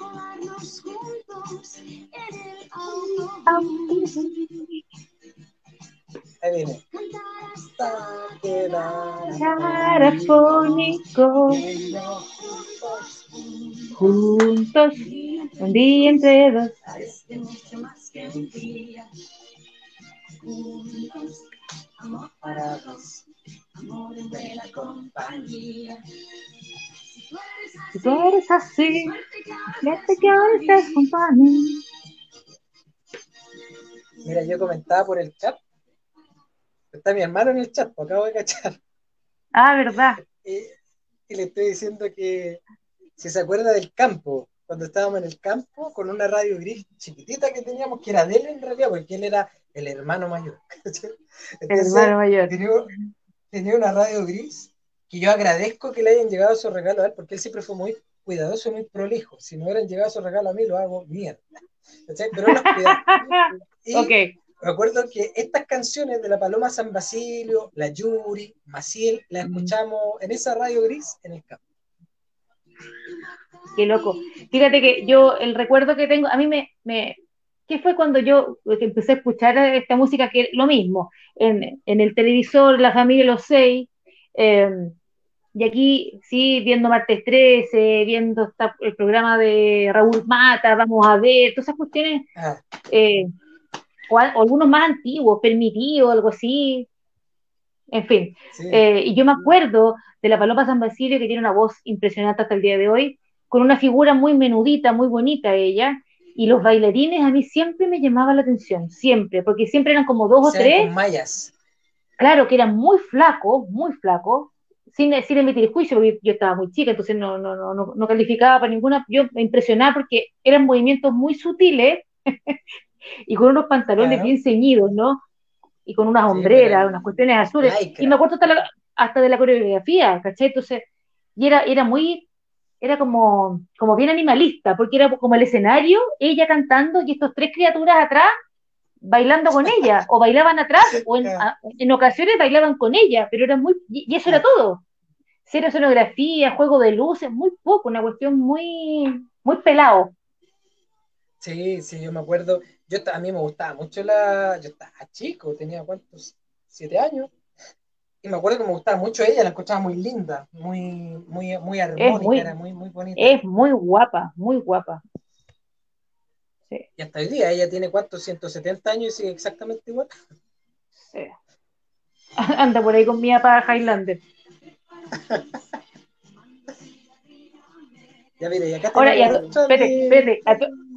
Colarnos juntos en el autobús, Ahí viene. cantar hasta Hasta quedar Carafónico, viendo juntos un día entre dos. mucho más que un día. Juntos, amor para dos, amor en buena compañía. Si tú eres así, que ahora fíjate que estás mí. junto a mí. Mira, yo comentaba por el chat. Está mi hermano en el chat, acabo de cachar. Ah, verdad. Y, y le estoy diciendo que si se acuerda del campo, cuando estábamos en el campo con una radio gris chiquitita que teníamos, que era de él en realidad, porque él era el hermano mayor. El hermano mayor. tenía, tenía una radio gris que yo agradezco que le hayan llegado esos regalos a él, porque él siempre fue muy cuidadoso y muy prolijo. Si no hubieran llegado esos regalos a mí, lo hago mierda. Pero cuidaba. Y Ok, me acuerdo que estas canciones de la Paloma San Basilio, la Yuri, Maciel, las escuchamos en esa radio gris en el campo. Qué loco. Fíjate que yo, el recuerdo que tengo, a mí me, me ¿qué fue cuando yo empecé a escuchar esta música? Que lo mismo, en, el televisor, la familia Los Seis, em, y aquí, sí, viendo Martes 13, viendo el programa de Raúl Mata, vamos a ver, todas esas cuestiones, ah. eh, o, algunos más antiguos, permitidos, algo así, en fin. Eh, y yo me acuerdo de la Paloma San Basilio, que tiene una voz impresionante hasta el día de hoy, con una figura muy menudita, muy bonita ella, y los bailarines a mí siempre me llamaban la atención, siempre, porque siempre eran como dos o, tres. Con mayas. Claro, que eran muy flacos, muy flacos, sin, sin emitir juicio, porque yo estaba muy chica, entonces no, no, no, no calificaba para ninguna. Yo me impresionaba porque eran movimientos muy sutiles y con unos pantalones bien ceñidos, ¿no? Y con unas hombreras, unas cuestiones azules. Y me acuerdo hasta, hasta de la coreografía, ¿cachai? Entonces, y era, era muy era como, como bien animalista, porque era como el escenario, ella cantando y estos tres criaturas atrás bailando con ella, o bailaban atrás, o en, ocasiones bailaban con ella, pero era muy, y eso era todo. Cero escenografía, juego de luces, muy poco, una cuestión muy, muy pelado. Sí, sí, yo me acuerdo, yo a mí me gustaba mucho la, yo estaba chico, tenía cuántos, siete años, y me acuerdo que me gustaba mucho ella, la escuchaba muy linda, muy, muy, muy armónica, muy, era muy, muy bonita. Es muy guapa, muy guapa. Sí. Y hasta hoy día, ella tiene cuántos, 170 años y sigue exactamente igual. Sí. Anda por ahí con mi para Highlander. ya mire, y acá Ahora, ya, espérate, espérate,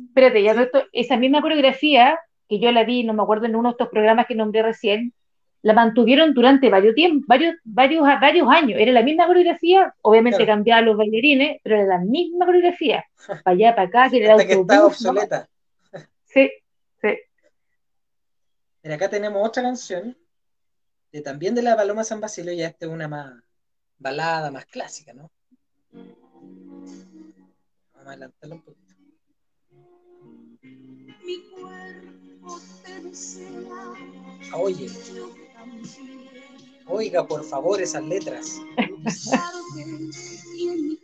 espérate, ya esa misma coreografía que yo la vi, no me acuerdo en uno de estos programas que nombré recién, la mantuvieron durante varios tiempos, varios, varios, varios años. Era la misma coreografía, obviamente cambiaban los bailarines, pero era la misma coreografía. Para allá, para acá, que era que estaba obsoleta. Sí, sí. Mira, acá tenemos otra canción, de, también de la Paloma San Basilio, ya esta es una más balada, más clásica, ¿no? Vamos a adelantarla un poquito. Mi cuerpo te Oye. Oiga, por favor, esas letras.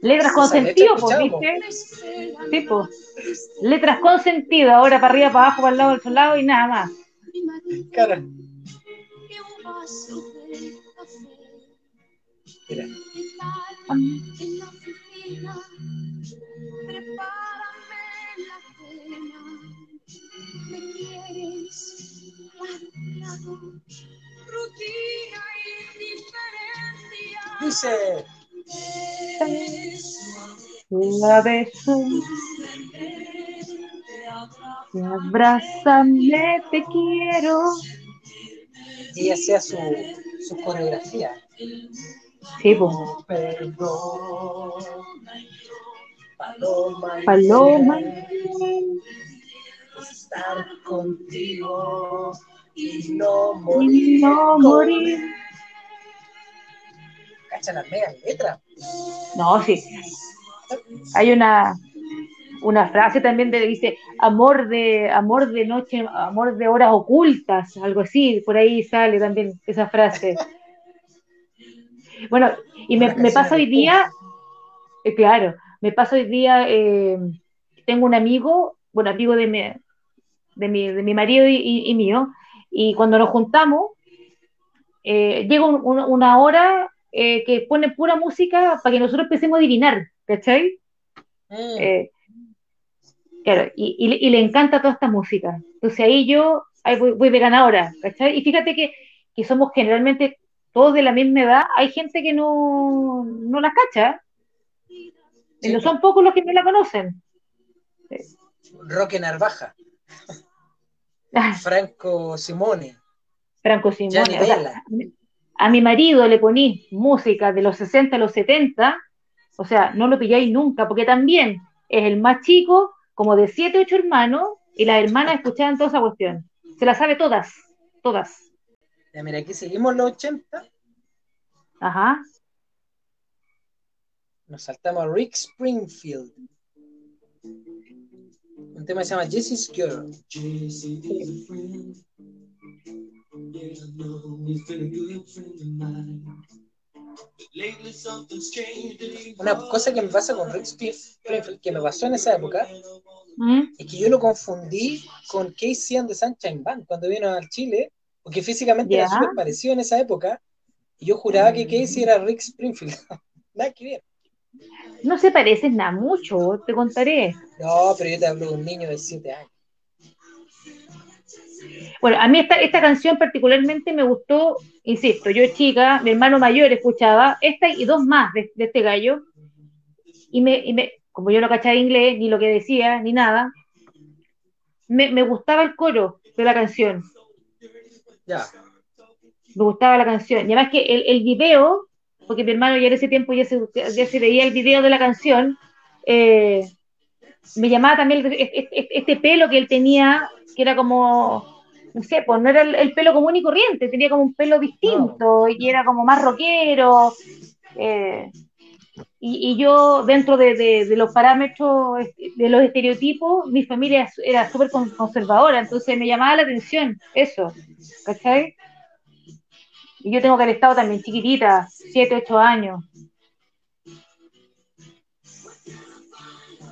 letras con sentido, pues, ¿viste? Tipo, letras con sentido, ahora para arriba, para abajo, para el lado, para lado y nada más. Cara. Mira. Dice. La beso. Te abrázame, te quiero. Y hacía su, su coreografía. Sí, pues. Paloma. Paloma. Estar contigo y no morir. no morir. Cacha las megas letras. No, sí. Hay una, una frase también de dice amor de amor de noche, amor de horas ocultas, algo así, por ahí sale también esa frase. Bueno, y me, me pasa hoy día, eh, claro, me pasa hoy día, eh, tengo un amigo, bueno, amigo de mi, de mi, de mi marido y mío, y cuando nos juntamos, eh, llega una hora eh, que pone pura música para que nosotros empecemos a adivinar, ¿cachai? Mm. Eh, claro, y, le encanta toda esta música. Entonces ahí yo ahí voy, de ganadora, ¿cachai? Y fíjate que, somos generalmente todos de la misma edad, hay gente que no, no la cacha, no son pocos los que no la conocen. Roque Narvaja. Franco Simone. Franco Simone. a mi marido le poní música de los 60 a los 70, o sea, no lo pilláis nunca, porque también es el más chico, como de 7, 8 hermanos, y las hermanas escuchaban toda esa cuestión. Se la sabe todas, todas. Ya, mira, aquí seguimos los 80. Ajá. Nos saltamos a Rick Springfield. Tema que se llama Jesse's Girl. Una cosa que me pasa con Rick Springfield, que me pasó en esa época, ¿Mm? es que yo lo confundí con Casey and the Sunshine Band cuando vino al Chile, porque físicamente era Ya. súper parecido en esa época, y yo juraba que Casey era Rick Springfield. Nada que ver. No se parecen nada mucho, te contaré. No, pero yo te hablo de un niño de 7 años. Bueno, a mí esta, esta canción particularmente me gustó, insisto, yo chica, mi hermano mayor escuchaba esta y dos más de, de este gallo, y me, y me, como yo no cachaba inglés, ni lo que decía, ni nada, me, me gustaba el coro de la canción, Ya. me gustaba la canción, y además que el, el video, porque mi hermano ya en ese tiempo ya se, ya se veía el video de la canción, eh, me llamaba también el- este, pelo que él tenía, que era como, no sé, pues no era el, el pelo común y corriente, tenía como un pelo distinto y era como más rockero. eh, y, y yo, dentro de, de- de los parámetros, de los estereotipos, mi familia era súper con- conservadora, entonces me llamaba la atención eso, ¿cachai? Y yo tengo que haber estado también chiquitita, 7, 8 años.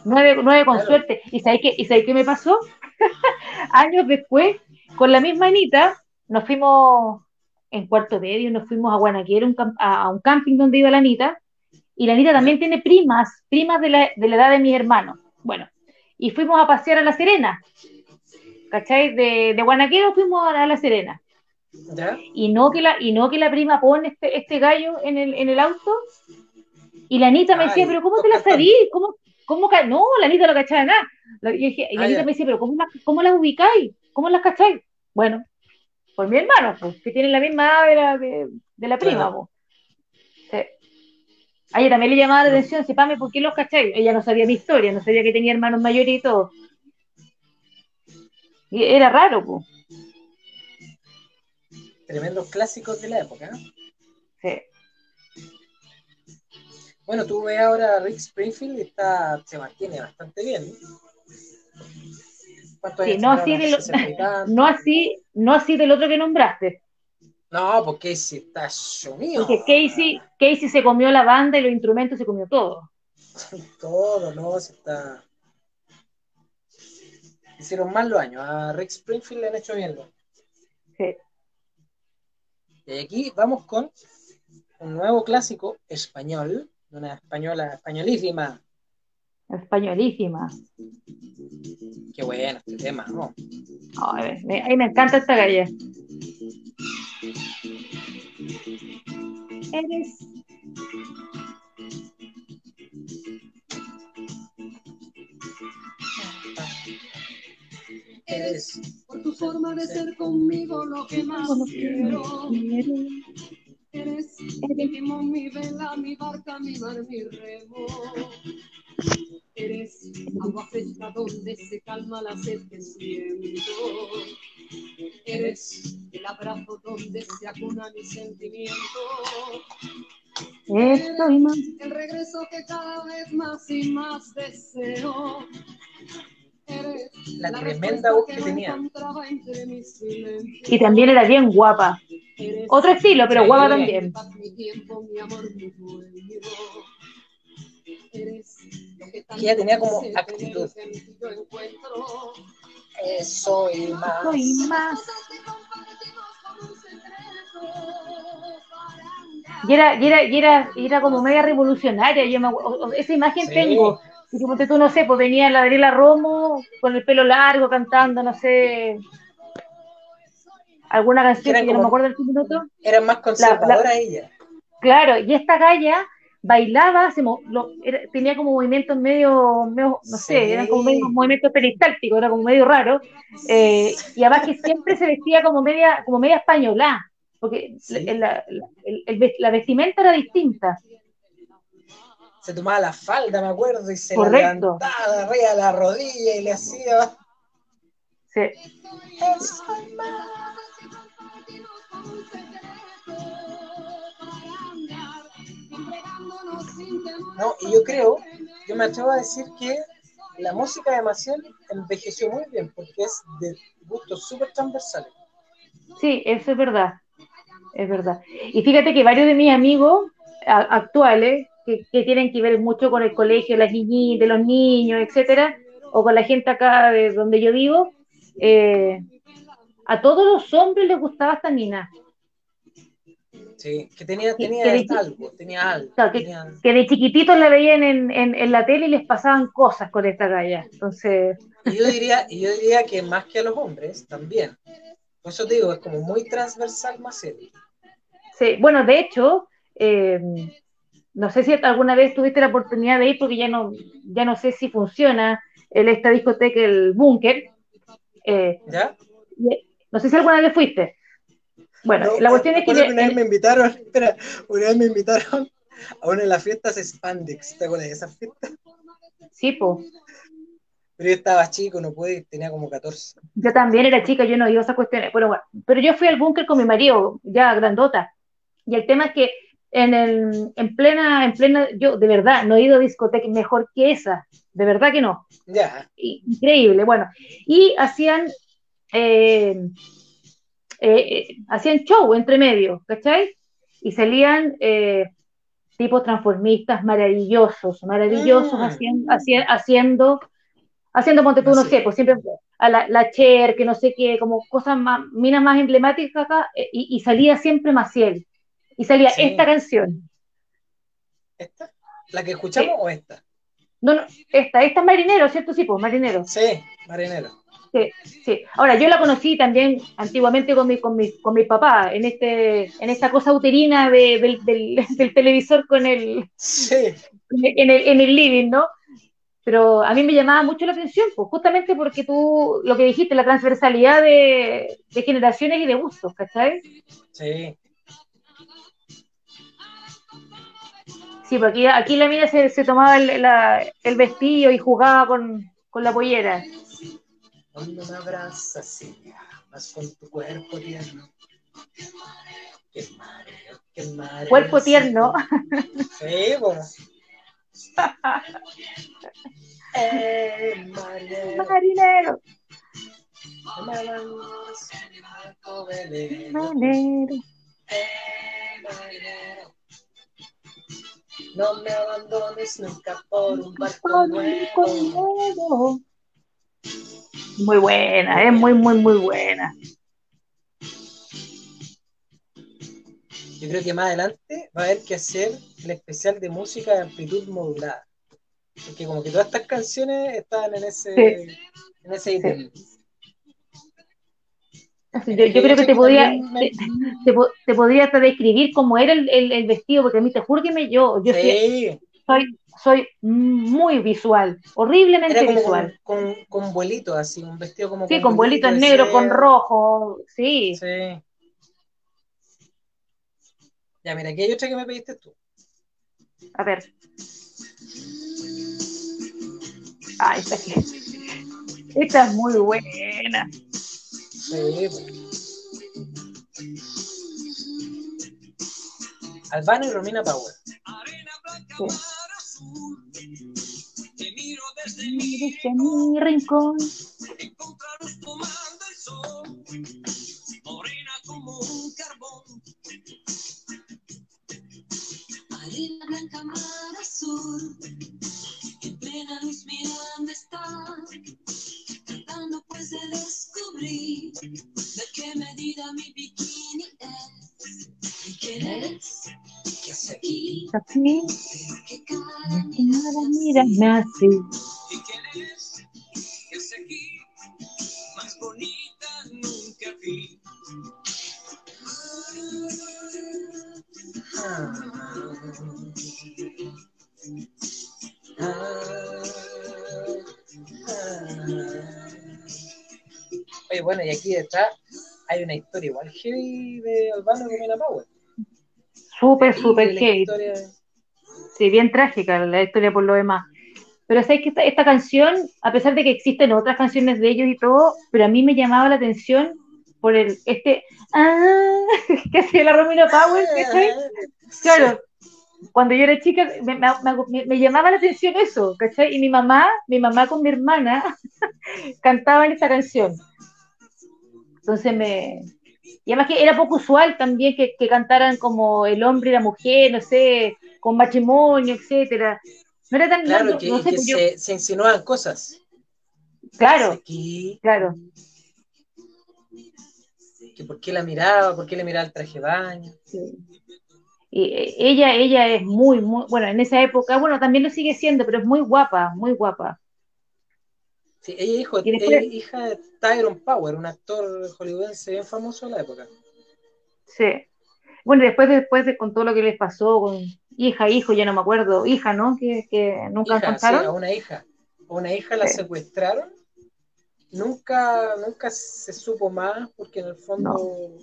Nueve, nueve con Claro. suerte. ¿Y sabéis qué, ¿Y sabéis qué me pasó? Años después, con la misma Anita, nos fuimos en cuarto medio, nos fuimos a a, a un camping donde iba la Anita, y la Anita también tiene primas, primas de la, de la edad de mis hermanos. Bueno, y fuimos a pasear a La Serena, ¿cachai? De, de Guanaquero fuimos a La Serena ¿Ya? y no que la, y no que la prima pone este, este gallo en el, en el auto, y la Anita me decía, pero ¿cómo te la sabí? ¿Cómo, cómo ca-?" No, la Anita no cachaba nada. Yo dije- y la Ah, Anita ya. me decía, pero ¿cómo, la- cómo las ubicáis? ¿Cómo las cacháis? Bueno, por mi hermano, pues, que tienen la misma edad de la, de, de la prima, Claro. pues. Sí. A ella también le llamaba la atención, si Pame, ¿por qué los cacháis? Ella no sabía mi historia, no sabía que tenía hermanos mayores y todo. Y era raro, pues. Tremendos clásicos de la época. ¿eh? Sí. Bueno, tú ves ahora a Rick Springfield y está, se mantiene bastante bien. ¿Cuántos Sí, no así de lo- 60 y tantos. No así, no así del otro que nombraste. No, porque si está sumido. Porque Casey, Casey se comió la banda y los instrumentos se comió todo. Todo, no, se está. Hicieron mal los años. A Rick Springfield le han hecho bien. Sí. Y aquí vamos con un nuevo clásico español, de una española españolísima. Españolísima. Qué bueno este tema, ¿no? Ay, me, ay, me encanta esta galla. Eres. Eres forma de ser conmigo lo que más quiero. Eres mi timón, mi vela, mi barca, mi mar, mi remo. Eres agua fresca donde se calma la sed que siento. Eres el abrazo donde se acuna mi sentimiento. Esto y más. El regreso que cada vez más y más deseo. La tremenda voz que tenía. Y también era bien guapa. Otro estilo, pero Sí. guapa también. que ella tenía como actitud. Eso y más. Esto y más. Y era, y era, y era, y era como media revolucionaria. Yo me acu- o- o- esa imagen Sí. tengo. Y como tú no sé, pues venía la Adriela Romo con el pelo largo cantando, no sé, alguna canción que yo no me acuerdo del minuto. Era más conservadora ella. Claro, y esta galla bailaba, se mo- lo- era- tenía como movimientos medio, medio, no sé, eran como medio movimientos peristálticos, era como medio raro, eh, y además que siempre se vestía como media, como media española, porque Sí. la, la- el- el la vestimenta era distinta. Se tomaba la falda, me acuerdo, y se Correcto. la levantaba de arriba de la rodilla y le hacía. Sí. No, y yo creo, yo me atrevo a decir que la música de Maciel envejeció muy bien porque es de gustos súper transversales. Sí, eso es verdad. Es verdad. Y fíjate que varios de mis amigos actuales, que, tienen que ver mucho con el colegio, las niñitas, los niños, etcétera, o con la gente acá de donde yo vivo, eh, a todos los hombres les gustaba esta mina. Sí, que tenía, tenía algo, tenía algo. que, de chiquititos la veían en, en, la tele y les pasaban cosas con esta galla. Entonces. Y yo diría, yo diría que más que a los hombres también. Por eso te digo, es como muy transversal más serio. Sí, bueno, de hecho, eh, no sé si alguna vez tuviste la oportunidad de ir, porque ya no, ya no sé si funciona el, esta discoteca, el búnker. Eh, ¿Ya? No sé si alguna vez fuiste. Bueno, la cuestión es que... Una vez me invitaron, espera, una vez me invitaron a una de las fiestas Spandex, ¿te acuerdas de esa fiesta? Sí, po. Pero yo estaba chico, no pude, tenía como 14. Yo también era chica, yo no iba a esas cuestiones. Bueno, bueno, pero yo fui al búnker con mi marido, ya grandota. Y el tema es que en, el, en plena, en plena, yo de verdad no he ido a discoteca mejor que esa, de verdad que no. Increíble, bueno. Y hacían eh, eh, hacían show entre medio, ¿cachai? Y salían eh, tipos transformistas maravillosos, maravillosos, mm. haciendo, haciendo, haciendo, ponte tú, no sé, pues siempre a la, la, Cher, que no sé qué, como cosas más, minas más emblemáticas acá, eh, y, salía siempre Maciel, y salía esta canción. ¿Esta? ¿La que escuchamos o esta? No, no, esta, esta es Marinero, ¿cierto? Sí, pues Marinero. Sí, Marinero. Sí, sí. Ahora, yo la conocí también antiguamente con mi, con mi, con mi papá, en, este, en esta cosa uterina del, del, televisor con el, sí. en, el, en el living, ¿no? Pero a mí me llamaba mucho la atención, pues, justamente porque tú, lo que dijiste, la transversalidad de, de generaciones y de gustos, ¿cachai? Sí. Sí, porque aquí, la mía se, se tomaba el, la, el, vestido y jugaba con, con la pollera. Cuando me abrazas y más con tu cuerpo tierno. Qué mareo, qué mareo. Cuerpo tierno. Sí, bueno. eh, marinero. Marinero. Marinero. Eh, marinero. No me abandones nunca por un barco nuevo. Muy buena, es muy, muy, muy buena. Yo creo que más adelante va a haber que hacer el especial de música de amplitud modulada. Porque como que todas estas canciones están en ese, en ese ítem. Yo, creo que te podía, te, podría hasta describir cómo era el, el, vestido, porque a mí te juro que me, yo, yo soy, soy muy visual, horriblemente visual. Con, con, vuelitos así, un vestido como. Sí, con, vuelitos negro, con rojo, sí. Sí. Ya, mira, aquí hay otra que me pediste tú. A ver. Ah, esta aquí. Esta es muy buena. Albano y Romina Power. Sí. Te miro desde mi, mi rincón. Encontraros tomando el sol, morena como un carbón. Arena blanca, mar azul, en plena luz mirando está, tratando pues de descubrir de qué medida mi bikini es. ¿Y quién eres? ¿Qué hace aquí? Oye, bueno, y aquí detrás hay una historia igual heavy de Albano con Mina Power. Súper, súper heavy. Sí, bien trágica la historia por lo demás. Pero sabes que esta, canción, a pesar de que existen otras canciones de ellos y todo, pero a mí me llamaba la atención por el este ah, que hacía la Romina Power, ¿cachai? Claro, cuando yo era chica me, me, llamaba la atención eso, ¿cachai? Y mi mamá, mi mamá con mi hermana cantaban esta canción. Entonces me, Y además que era poco usual también que, cantaran como el hombre y la mujer, no sé, con matrimonio, etcétera. No era tan Claro, que, pues se, se, insinuaban cosas. Claro, claro. Que por qué la miraba, por qué le miraba el traje de baño. Y eh, ella, ella es muy, muy, bueno, en esa época, bueno, también lo sigue siendo, pero es muy guapa, muy guapa. Sí, ella hijo, es hija de Tyrone Power, un actor hollywoodense bien famoso en la época. Sí. Bueno, después, después de con todo lo que les pasó con hija, hijo, ya no me acuerdo, hija, ¿no? Que, que nunca hija, Sí, a una hija. A una hija la secuestraron. Nunca, nunca se supo más, porque en el fondo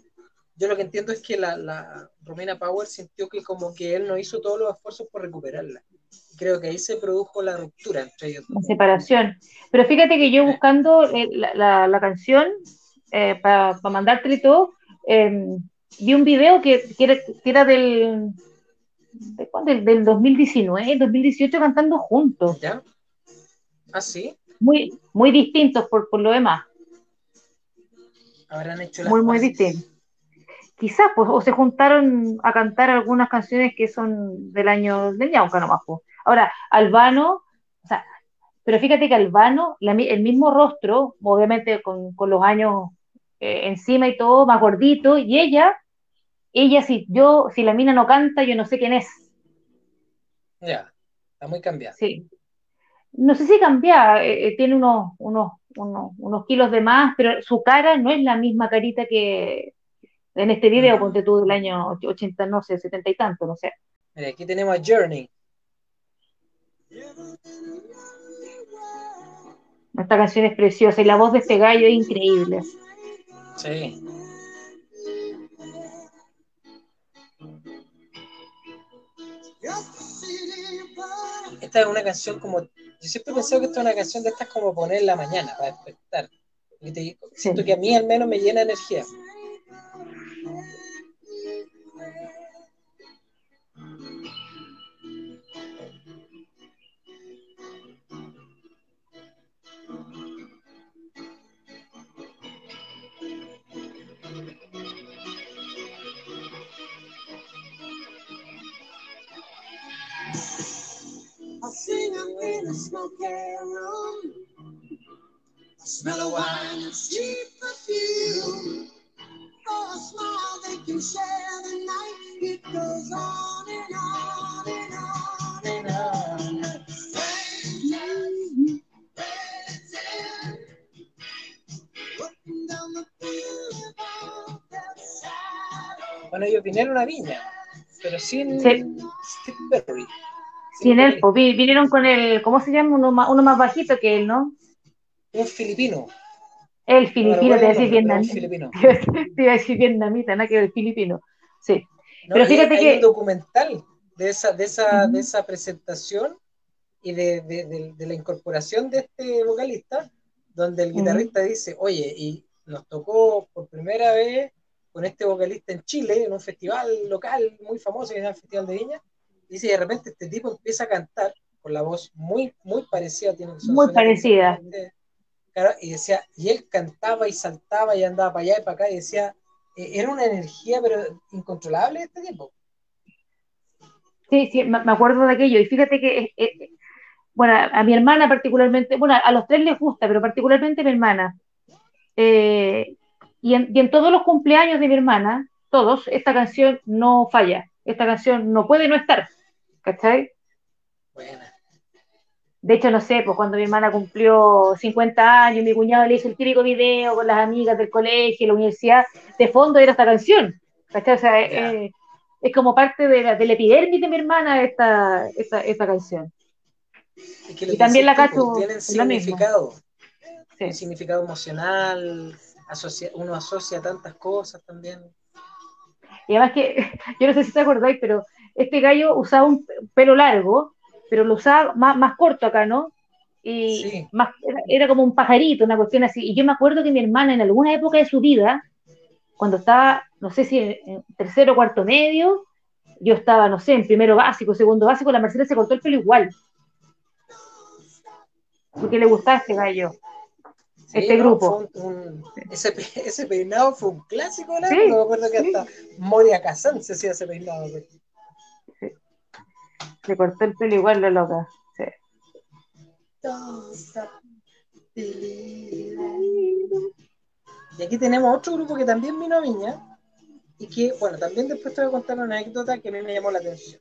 yo lo que entiendo es que la, la Romina Power sintió que como que él no hizo todos los esfuerzos por recuperarla. Creo que ahí se produjo la ruptura entre ellos. La separación. Pero fíjate que yo buscando eh, la, la, canción eh, para pa mandártela y todo, em, vi un video que, que, era, del, del, del 2019, 2018 cantando juntos. ¿Ya? ¿Ah, sí? Muy, muy distintos por, por lo demás. Habrán hecho Muy, muy distintos quizás, pues, o se juntaron a cantar algunas canciones que son del año del Ñauca nomás, pues. Ahora, Albano, o sea, pero fíjate que Albano, el mismo rostro, obviamente con, los años eh, encima y todo, más gordito, y ella, ella si yo, si la mina no canta, yo no sé quién es. Ya, está muy cambiada. Sí. No sé si cambia, eh, eh, tiene unos, unos, unos, unos kilos de más, pero su cara no es la misma carita que, en este video, ponte tú del año 80, no sé, 70 y tanto, no sé. Mira, aquí tenemos a Journey. Esta canción es preciosa y la voz de este gallo es increíble. Sí. Esta es una canción como. Yo siempre he pensado que esta es una canción de estas como poner en la mañana para despertar. Siento que a mí al menos me llena energía. In a smoky room. I smell of wine and cheap perfume. For a smile they can share the night. It goes on and on and on and on. Strangers, waiting, walking down the boulevard Bueno, ellos vinieron a Viña, pero sin sí. Sin él, pues, vinieron con el, ¿cómo se llama? Uno más, uno más bajito que él, ¿no? Un filipino. El filipino, te iba a decir vietnamita. Te iba a decir vietnamita, nada que el filipino. Sí. Pero fíjate que. Hay un documental de esa, de esa, de esa presentación y de, de, de, la incorporación de este vocalista, donde el guitarrista dice, oye, y nos tocó por primera vez con este vocalista en Chile, en un festival local muy famoso, que es el Festival de Viña, Dice, de repente este tipo empieza a cantar con la voz muy, muy parecida. Tiene muy parecida. y decía, y él cantaba y saltaba y andaba para allá y para acá y decía, eh, era una energía pero incontrolable este tiempo. Sí, sí, me acuerdo de aquello. Y fíjate que, eh, eh, bueno, a mi hermana particularmente, bueno, a los tres les gusta, pero particularmente a mi hermana. y, en, y en todos los cumpleaños de mi hermana, todos, esta canción no falla esta canción no puede no estar. ¿Cachai? Buena. De hecho, no sé, pues cuando mi hermana cumplió 50 años, mi cuñado le hizo el típico video con las amigas del colegio, la universidad, de fondo era esta canción. ¿Cachai? O sea, es, como parte de la, del epidermis de mi hermana esta, esta, esta canción. y también la cacho. Tienen significado. Sí. significado emocional, uno asocia tantas cosas también. Y además que, yo no sé si te acordáis, pero este gallo usaba un pelo largo, pero lo usaba más, más corto acá, ¿no? Y más, era, como un pajarito, una cuestión así. Y yo me acuerdo que mi hermana en alguna época de su vida, cuando estaba, no sé si en, tercero o cuarto medio, yo estaba, no sé, en primero básico, segundo básico, la Mercedes se cortó el pelo igual. Porque le gustaba este gallo. este grupo. ese, ese, peinado fue un clásico, ¿no? me acuerdo que hasta Moria Kazan se hacía ese peinado. Sí. Se cortó el pelo igual, lo loca. Sí. Y aquí tenemos otro grupo que también vino a Viña y que, bueno, también después te voy a contar una anécdota que a mí me llamó la atención.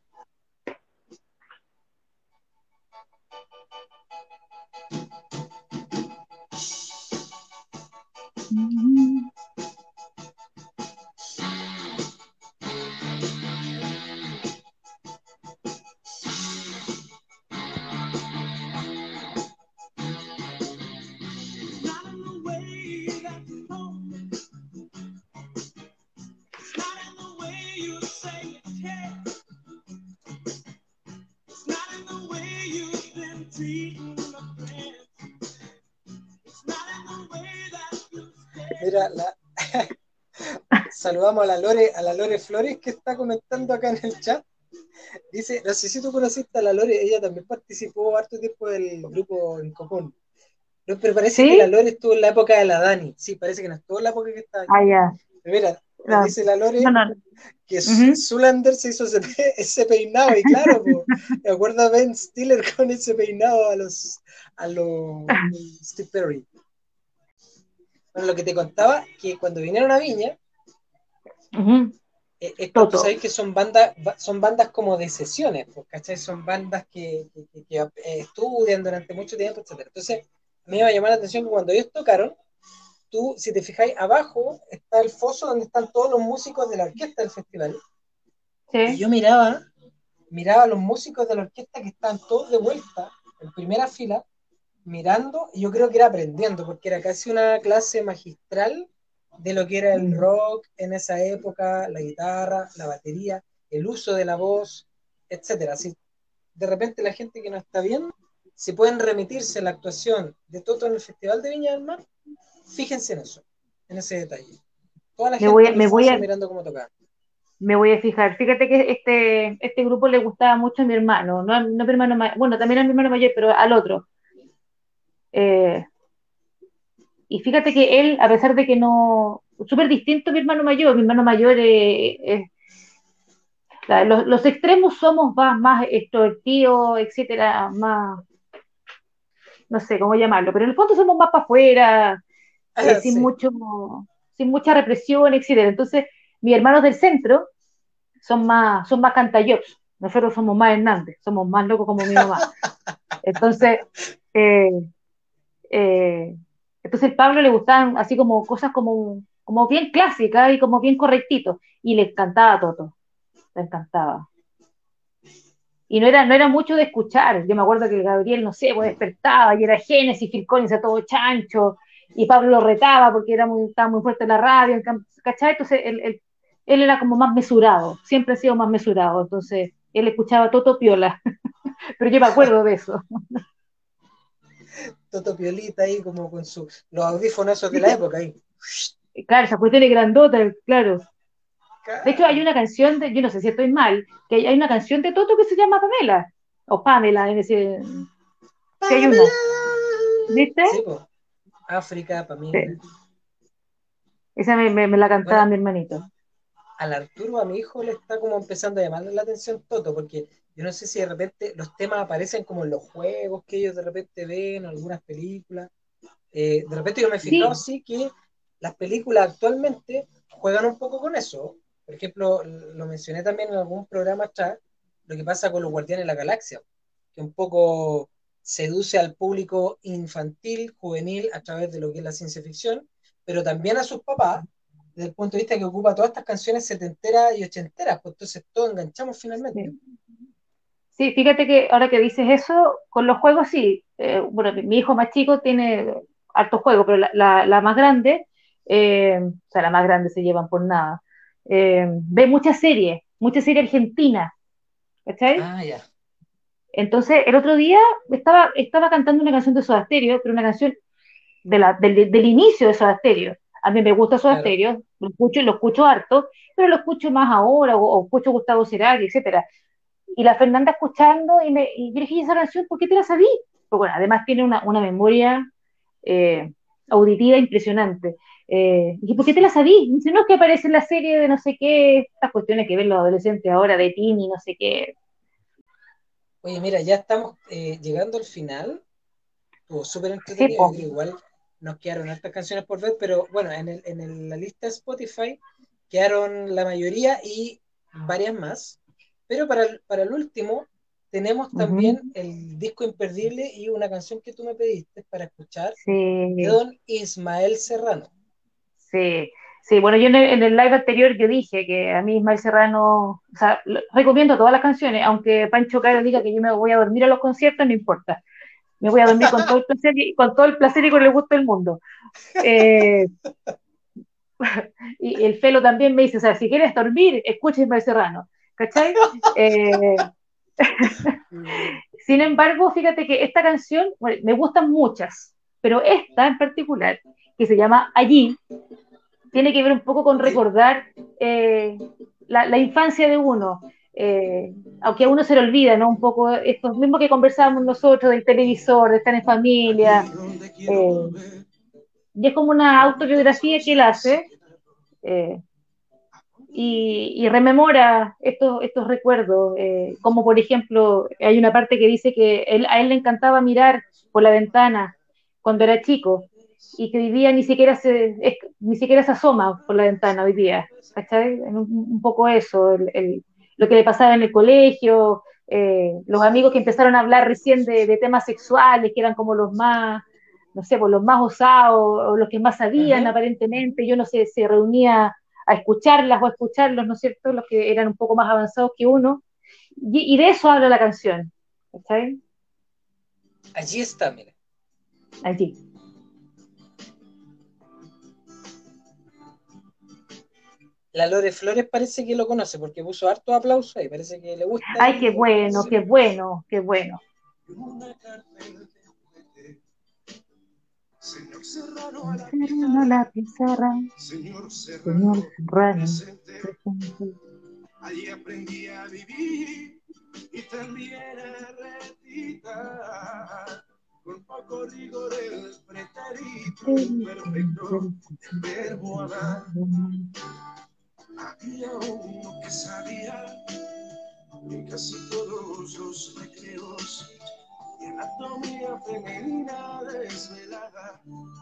Mira, la... saludamos a la Lore, a la Lore Flores que está comentando acá en el chat. Dice, no sé si tú conociste a la Lore, ella también participó harto tiempo del grupo en común. No, pero parece que la Lore estuvo en la época de la Dani. Sí, parece que no estuvo en la época que está. Ah, ya. Mira, dice la Lore que Zulander se hizo ese, peinado, y claro, me acuerdo a Ben Stiller con ese peinado a los, a los Steve Perry. Bueno, lo que te contaba, que cuando vinieron a Viña, eh, esto, tú sabes que son bandas, son bandas como de sesiones, pues, ¿cachai? Son bandas que, que, eh, estudian durante mucho tiempo, etc. Entonces, a mí me llamó la atención que cuando ellos tocaron, tú, si te fijáis, abajo está el foso donde están todos los músicos de la orquesta del festival. Y yo miraba, miraba a los músicos de la orquesta que estaban todos de vuelta, en primera fila, mirando, y yo creo que era aprendiendo, porque era casi una clase magistral de lo que era el mm. rock en esa época, la guitarra, la batería, el uso de la voz, etcétera. Si de repente la gente que no está bien, si pueden remitirse a la actuación de Toto en el Festival de Viña del Mar, Fíjense en eso, en ese detalle. Toda la me gente voy, me voy a, mirando cómo tocar. Me voy a fijar. Fíjate que este, este grupo le gustaba mucho a mi hermano, no, no a mi hermano bueno, también a mi hermano mayor, pero al otro. Eh, y fíjate que él, a pesar de que no, súper distinto a mi hermano mayor, mi hermano mayor es, los, extremos somos más, más extrovertidos, etcétera, más, no sé cómo llamarlo, pero en el fondo somos más para afuera, eh, sin, mucho, sin mucha represión, etc. Entonces, mis hermanos del centro son más, son más. Nosotros somos más Hernández, somos más locos como mi mamá. Entonces, eh, eh, entonces Pablo le gustaban así como cosas como, como bien clásicas y como bien correctitos. Y le encantaba todo Le encantaba. Y no era, no era mucho de escuchar. Yo me acuerdo que el Gabriel, no sé, pues despertaba y era Génesis, Phil Collins, todo chancho, y Pablo lo retaba porque era muy, estaba muy fuerte en la radio, ¿cachai? Entonces él, él, él, era como más mesurado, siempre ha sido más mesurado, entonces él escuchaba Toto Piola, pero yo me acuerdo de eso. Toto Piolita ahí como con su, los audífonos de la época ahí. Claro, esa cuestión es grandota, claro. De hecho, hay una canción de, yo no sé si estoy mal, que hay una canción de Toto que se llama Pamela, o Pamela, en ese. Sí, hay una. ¿Viste? Sí, África, mí. Esa me, la cantaba mi hermanito. Al Arturo, a mi hijo, le está como empezando a llamarle la atención Toto, porque yo no sé si de repente los temas aparecen como en los juegos que ellos de repente ven, algunas películas. Eh, de repente yo me he fijado sí. que las películas actualmente juegan un poco con eso. Por ejemplo, lo mencioné también en algún programa atrás, lo que pasa con los Guardianes de la Galaxia, que un poco seduce al público infantil, juvenil, a través de lo que es la ciencia ficción, pero también a sus papás, desde el punto de vista que ocupa todas estas canciones setenteras y ochenteras, pues entonces todos enganchamos finalmente. Sí. Fíjate que ahora que dices eso, con los juegos sí, eh, bueno, mi hijo más chico tiene hartos juegos, pero la, más grande, eh, o sea, la más grande se llevan por nada, eh, ve muchas series, muchas series argentinas, ¿cachai? Ah, ya. Entonces, el otro día estaba, estaba cantando una canción de Soda Stereo, pero una canción de la, del, inicio de Soda Stereo. A mí me gusta Soda Stereo, lo escucho, lo escucho harto, pero lo escucho más ahora, o, escucho Gustavo Cerati, etcétera. Y la Fernanda escuchando, y, me, y yo dije, esa canción, ¿por qué te la sabí? Porque bueno, además tiene una, una memoria, eh, auditiva impresionante. Eh, y ¿por qué te la sabís? Dice, no, es que aparece en la serie de no sé qué, estas cuestiones que ven los adolescentes ahora de Tini, no sé qué. Oye, mira, ya estamos eh, llegando al final. Estuvo súper entretenido. igual nos quedaron estas canciones por ver, pero bueno, en, el, en la lista Spotify quedaron la mayoría y varias más. Pero para el, para el último, tenemos también el disco imperdible y una canción que tú me pediste para escuchar de don Ismael Serrano. Sí, sí, bueno, yo en el, live anterior yo dije que a mí Ismael Serrano, o sea, recomiendo todas las canciones, aunque Pancho Caro diga que yo me voy a dormir a los conciertos, no importa. Me voy a dormir con todo el placer y con todo el placer y con el gusto del mundo. Eh, y el Felo también me dice, o sea, si quieres dormir, escucha Ismael Serrano, ¿cachai? Eh, sin embargo, fíjate que esta canción, me gustan muchas, pero esta en particular, que se llama Allí, tiene que ver un poco con recordar eh, la, infancia de uno, eh, aunque a uno se le olvida, ¿no? Un poco esto mismo que conversábamos nosotros del televisor, de estar en familia. Eh, y es como una autobiografía que él hace y, rememora estos, estos recuerdos, como por ejemplo, hay una parte que dice que a él le encantaba mirar por la ventana cuando era chico y que hoy día ni siquiera se, ni siquiera se asoma por la ventana hoy día, ¿cachai? Un, poco eso, lo que le pasaba en el colegio, eh, los amigos que empezaron a hablar recién de, temas sexuales, que eran como los más, no sé, pues los más osados, o los que más sabían aparentemente, yo no sé, se reunía a escucharlas o a escucharlos, ¿no es cierto?, los que eran un poco más avanzados que uno, y, y de eso habla la canción, ¿cachai? Allí está, mira. Allí. La Lore Flores parece que lo conoce porque puso harto aplauso y parece que le gusta. Ay, qué bueno, qué bueno, qué bueno. Señor Serrano a la pizarra, Señor Serrano, allí aprendí a vivir y también a recitar con poco rigor el pretérito perfecto verbo hablar había uno que sabía en casi todos los recreos y anatomía femenina desvelada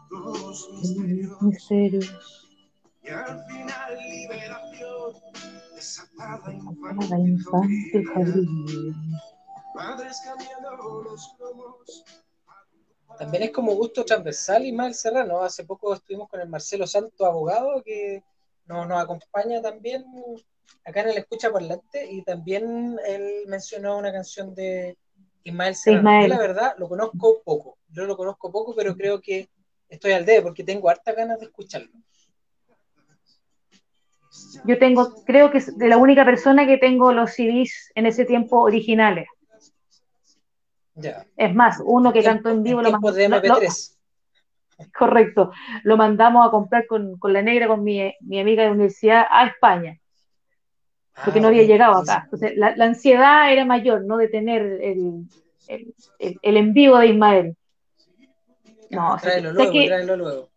los misterios. Y al final liberación desatada infantil jardín. Padres cambiando los cromos. También es como gusto transversal y mal serrano. Hace poco estuvimos con el Marcelo Santo, abogado, que nos, acompaña también acá en el Escucha Parlante y también él mencionó una canción de Ismael Serrano. La verdad lo conozco poco, yo lo conozco poco, pero creo que estoy al dedo porque tengo harta ganas de escucharlo. Yo tengo, creo que es de la única persona que tengo los CDs en ese tiempo originales. Ya. Es más, uno que cantó en vivo lo más. De MP3. Correcto. Lo mandamos a comprar con, la negra, con mi, amiga de universidad, a España. Porque no ah, había llegado acá. Entonces, la, ansiedad era mayor, ¿no? De tener el, el, envío de Ismael. No, tráelo luego, tráelo luego.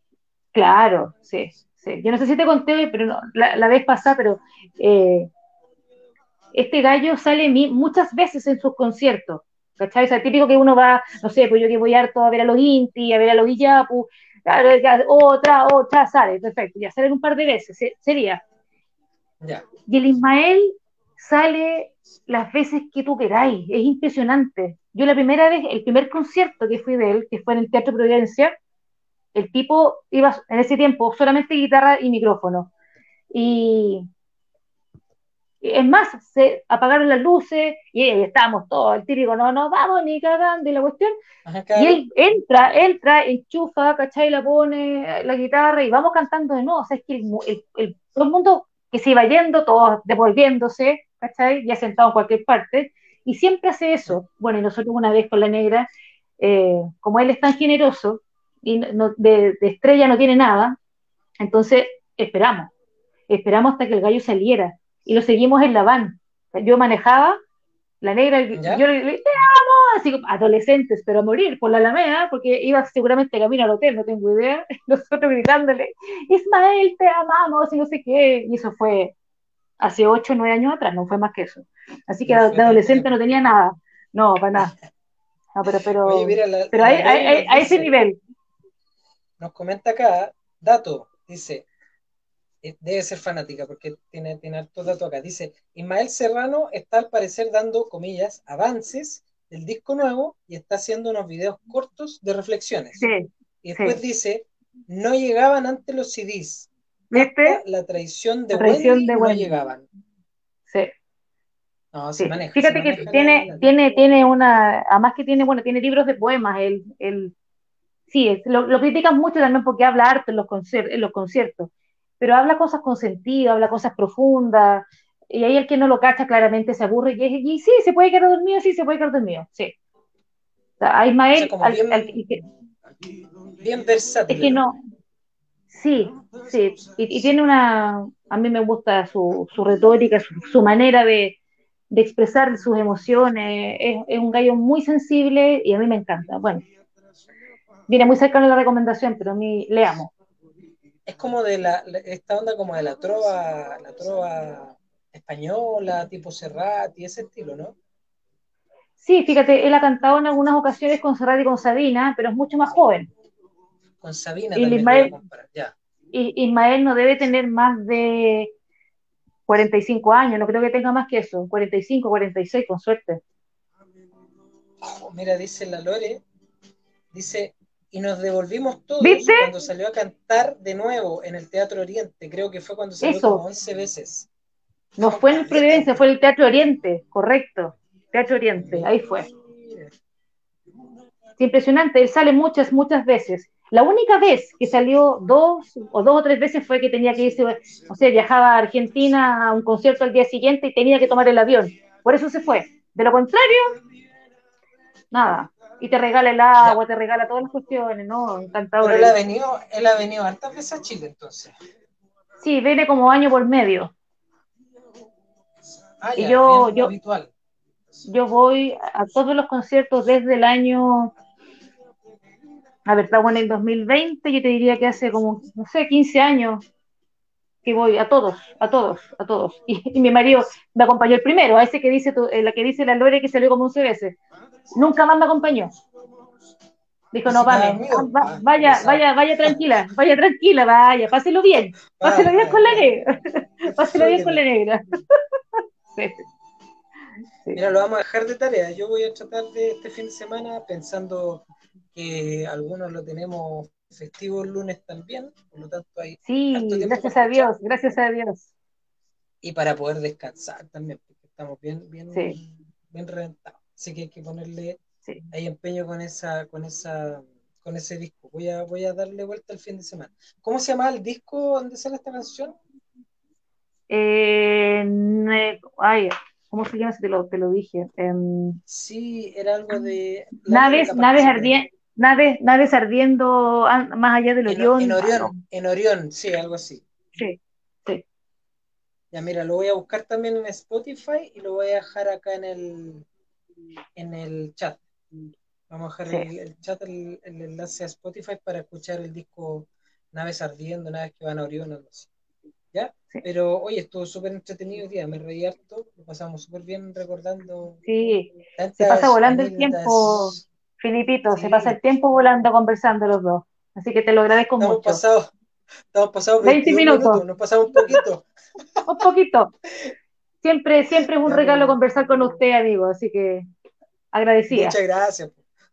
Claro, sí, sí. Yo no sé si te conté, pero no, la, vez pasada, pero eh, este gallo sale muchas veces en sus conciertos. ¿cachai? O sea, típico que uno va, no sé, pues yo que voy harto a ver a los Inti, a ver a los Iyapu, otra, otra, sale, perfecto, ya salen un par de veces, sería. Y el Ismael sale las veces que tú queráis, es impresionante. Yo la primera vez, el primer concierto que fui de él, que fue en el Teatro Providencia, el tipo iba en ese tiempo solamente guitarra y micrófono. Y es más, se apagaron las luces y estábamos todos, el típico, no, no, vamos ni cagando y la cuestión. y él entra, entra, enchufa, ¿cachai? La pone la guitarra y vamos cantando de nuevo. O sea, es que el, todo el mundo que se iba yendo, todos devolviéndose, ¿cachai? Ya sentado en cualquier parte. Y siempre hace eso. Bueno, y nosotros una vez con la negra, eh, como él es tan generoso y de, de estrella no tiene nada, entonces esperamos. Esperamos hasta que el gallo saliera y lo seguimos en la van. Yo manejaba, la negra, yo le dije, te amo, así como adolescentes, pero a morir por la Alameda, porque iba seguramente camino al hotel, no tengo idea, nosotros gritándole, Ismael, te amamos, y no sé qué, y eso fue hace 8 o 9 años atrás, no fue más que eso. Así que de adolescente no tenía nada, no, para nada. No, pero, pero, pero a ese nivel. Nos comenta acá, dato, dice, eh, debe ser fanática porque tiene, tiene hartos datos acá. Dice, Ismael Serrano está al parecer dando, comillas, avances del disco nuevo y está haciendo unos videos cortos de reflexiones. Sí, y después dice, no llegaban antes los CDs. ¿Viste? La traición de, Wendy, no llegaban. Sí. No, se maneja. Fíjate que tiene, tiene, tiene una, además que tiene, bueno, tiene libros de poemas, el, el sí, lo, lo critican mucho también porque habla arte en los, en los conciertos pero habla cosas con sentido, habla cosas profundas, y ahí el que no lo cacha claramente se aburre y, y sí, se puede quedar dormido, sí, se puede quedar dormido, sí. O sea, a Ismael... bien, versátil. Es que no, sí, sí, y, tiene una, a mí me gusta su, su retórica, su, manera de, de, expresar sus emociones, es, es, un gallo muy sensible y a mí me encanta. Bueno, viene muy cercano de la recomendación, pero a mí le amo es como de la, esta onda como de la trova, la trova española, tipo Serrat y ese estilo, ¿no? Sí, fíjate, él ha cantado en algunas ocasiones con Serrat y con Sabina, pero es mucho más joven. Con Sabina y también Ismael, ya. Y Ismael no debe tener más de 45 años, no creo que tenga más que eso, 45, 46, con suerte. Oh, mira, dice la Lore, dice, y nos devolvimos todos cuando salió a cantar de nuevo en el Teatro Oriente. Creo que fue cuando salió como 11 veces. No fue en Providencia, fue el Teatro Oriente, correcto. Teatro Oriente, ahí fue. Es impresionante, él sale muchas, muchas veces. La única vez que salió dos o dos o tres veces fue que tenía que irse, o sea, viajaba a Argentina a un concierto al día siguiente y tenía que tomar el avión. Por eso se fue. De lo contrario, nada y te regala el agua, te regala todas las cuestiones, ¿no? Encantador. Pero él ha venido, él ha venido hartas veces a Chile entonces. Sí, viene como año por medio. Ah, y yo, yo, yo voy a todos los conciertos desde el año, a ver, estamos en el 2020, yo te diría que hace como, no sé, 15 años que voy a todos, a todos, a todos. Y, mi marido me acompañó el primero, a ese que dice, eh, la que dice la Lore que salió como 11 veces. Nunca más me acompañó. Dijo, no, Pame, ah, vaya, vaya, vaya tranquila, vaya tranquila, vaya, páselo bien, páselo bien con la negra, páselo bien con la negra. Mira, lo vamos a dejar de tarea. Yo voy a tratar de este fin de semana pensando que algunos lo tenemos festivo el lunes también, por lo tanto hay... Sí, gracias a Dios, gracias a Dios. Y para poder descansar también, porque estamos bien, bien, bien reventados. Así que hay que ponerle ahí empeño con esa, con esa, con ese disco. Voy a, voy a darle vuelta el fin de semana. ¿Cómo se llama el disco donde sale esta canción? Eh, ay, ¿cómo se llama? Te lo, te lo dije. Em, sí, era algo de. Naves, naves ardiendo. Naves, naves ardiendo más allá del Orión. En, Orión, en Orión, sí, algo así. Sí, sí. Ya, mira, lo voy a buscar también en Spotify y lo voy a dejar acá en el, en el chat. Vamos a dejar el, chat, el, enlace a Spotify para escuchar el disco Naves Ardiendo, Naves que van a Orión, algo así. ¿Ya? Pero oye, estuvo súper entretenido el día, me reí harto, lo pasamos súper bien recordando. Sí, se pasa volando el tiempo, Filipito, se pasa el tiempo volando conversando los dos. Así que te lo agradezco estamos mucho. Pasado, estamos pasados 20 minutos. Nos pasamos un poquito. un poquito. Siempre, siempre es un regalo conversar con usted, amigo, así que agradecida. Muchas gracias.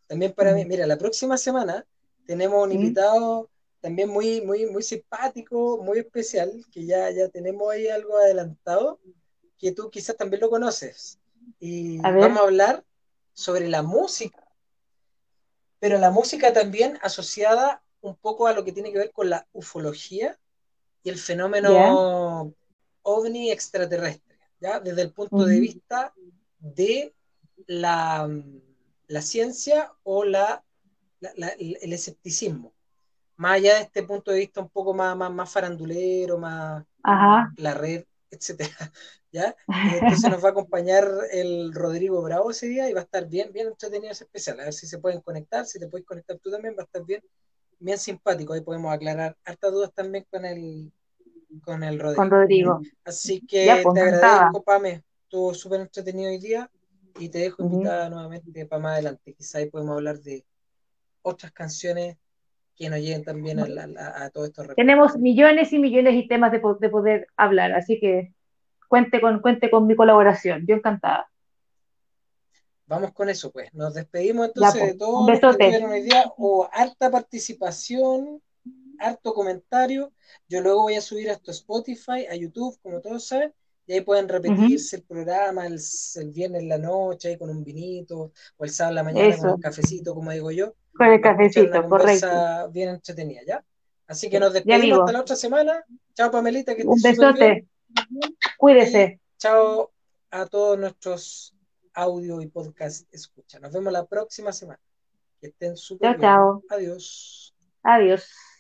También para mí, mira, la próxima semana tenemos un invitado también muy, muy, muy simpático, muy especial, que ya, ya tenemos ahí algo adelantado, que tú quizás también lo conoces. Y vamos a hablar sobre la música, pero la música también asociada un poco a lo que tiene que ver con la ufología y el fenómeno ovni extraterrestre desde el punto de vista de la, la ciencia o la, el escepticismo. Más allá de este punto de vista un poco más, más, más farandulero, más la red, etcétera, ¿ya? entonces nos va a acompañar el Rodrigo Bravo ese día y va a estar bien, bien entretenido ese especial, a ver si se pueden conectar, si te puedes conectar tú también, va a estar bien, bien simpático, ahí podemos aclarar hartas dudas también con el, con el Rodrigo. Con Rodrigo. Así que pues, te agradezco, Pame, estuvo súper entretenido hoy día y te dejo invitada nuevamente para más adelante, quizá ahí podemos hablar de otras canciones que nos lleguen también a, a- a todos estos recuerdos. Tenemos millones y millones de temas de, po- de poder hablar, así que cuente con, cuente con mi colaboración. Yo encantada. Vamos con eso, pues. Nos despedimos Ya, entonces pues. de todos Un los que hoy día. O harta participación, harto comentario. Yo luego voy a subir esto a Spotify, a YouTube, como todos saben. Y ahí pueden repetirse el programa el, el viernes en la noche, ahí con un vinito, o el sábado en la mañana con un cafecito, como digo yo. Con el cafecito, correcto. bien entretenida, ¿ya? Así que nos despedimos hasta la otra semana. Chao, Pamelita, que Un bien. besote. Cuídese. Chao a todos nuestros audio y podcast escucha. Nos vemos la próxima semana. Que estén súper Chao, bien. chao. Adiós. Adiós.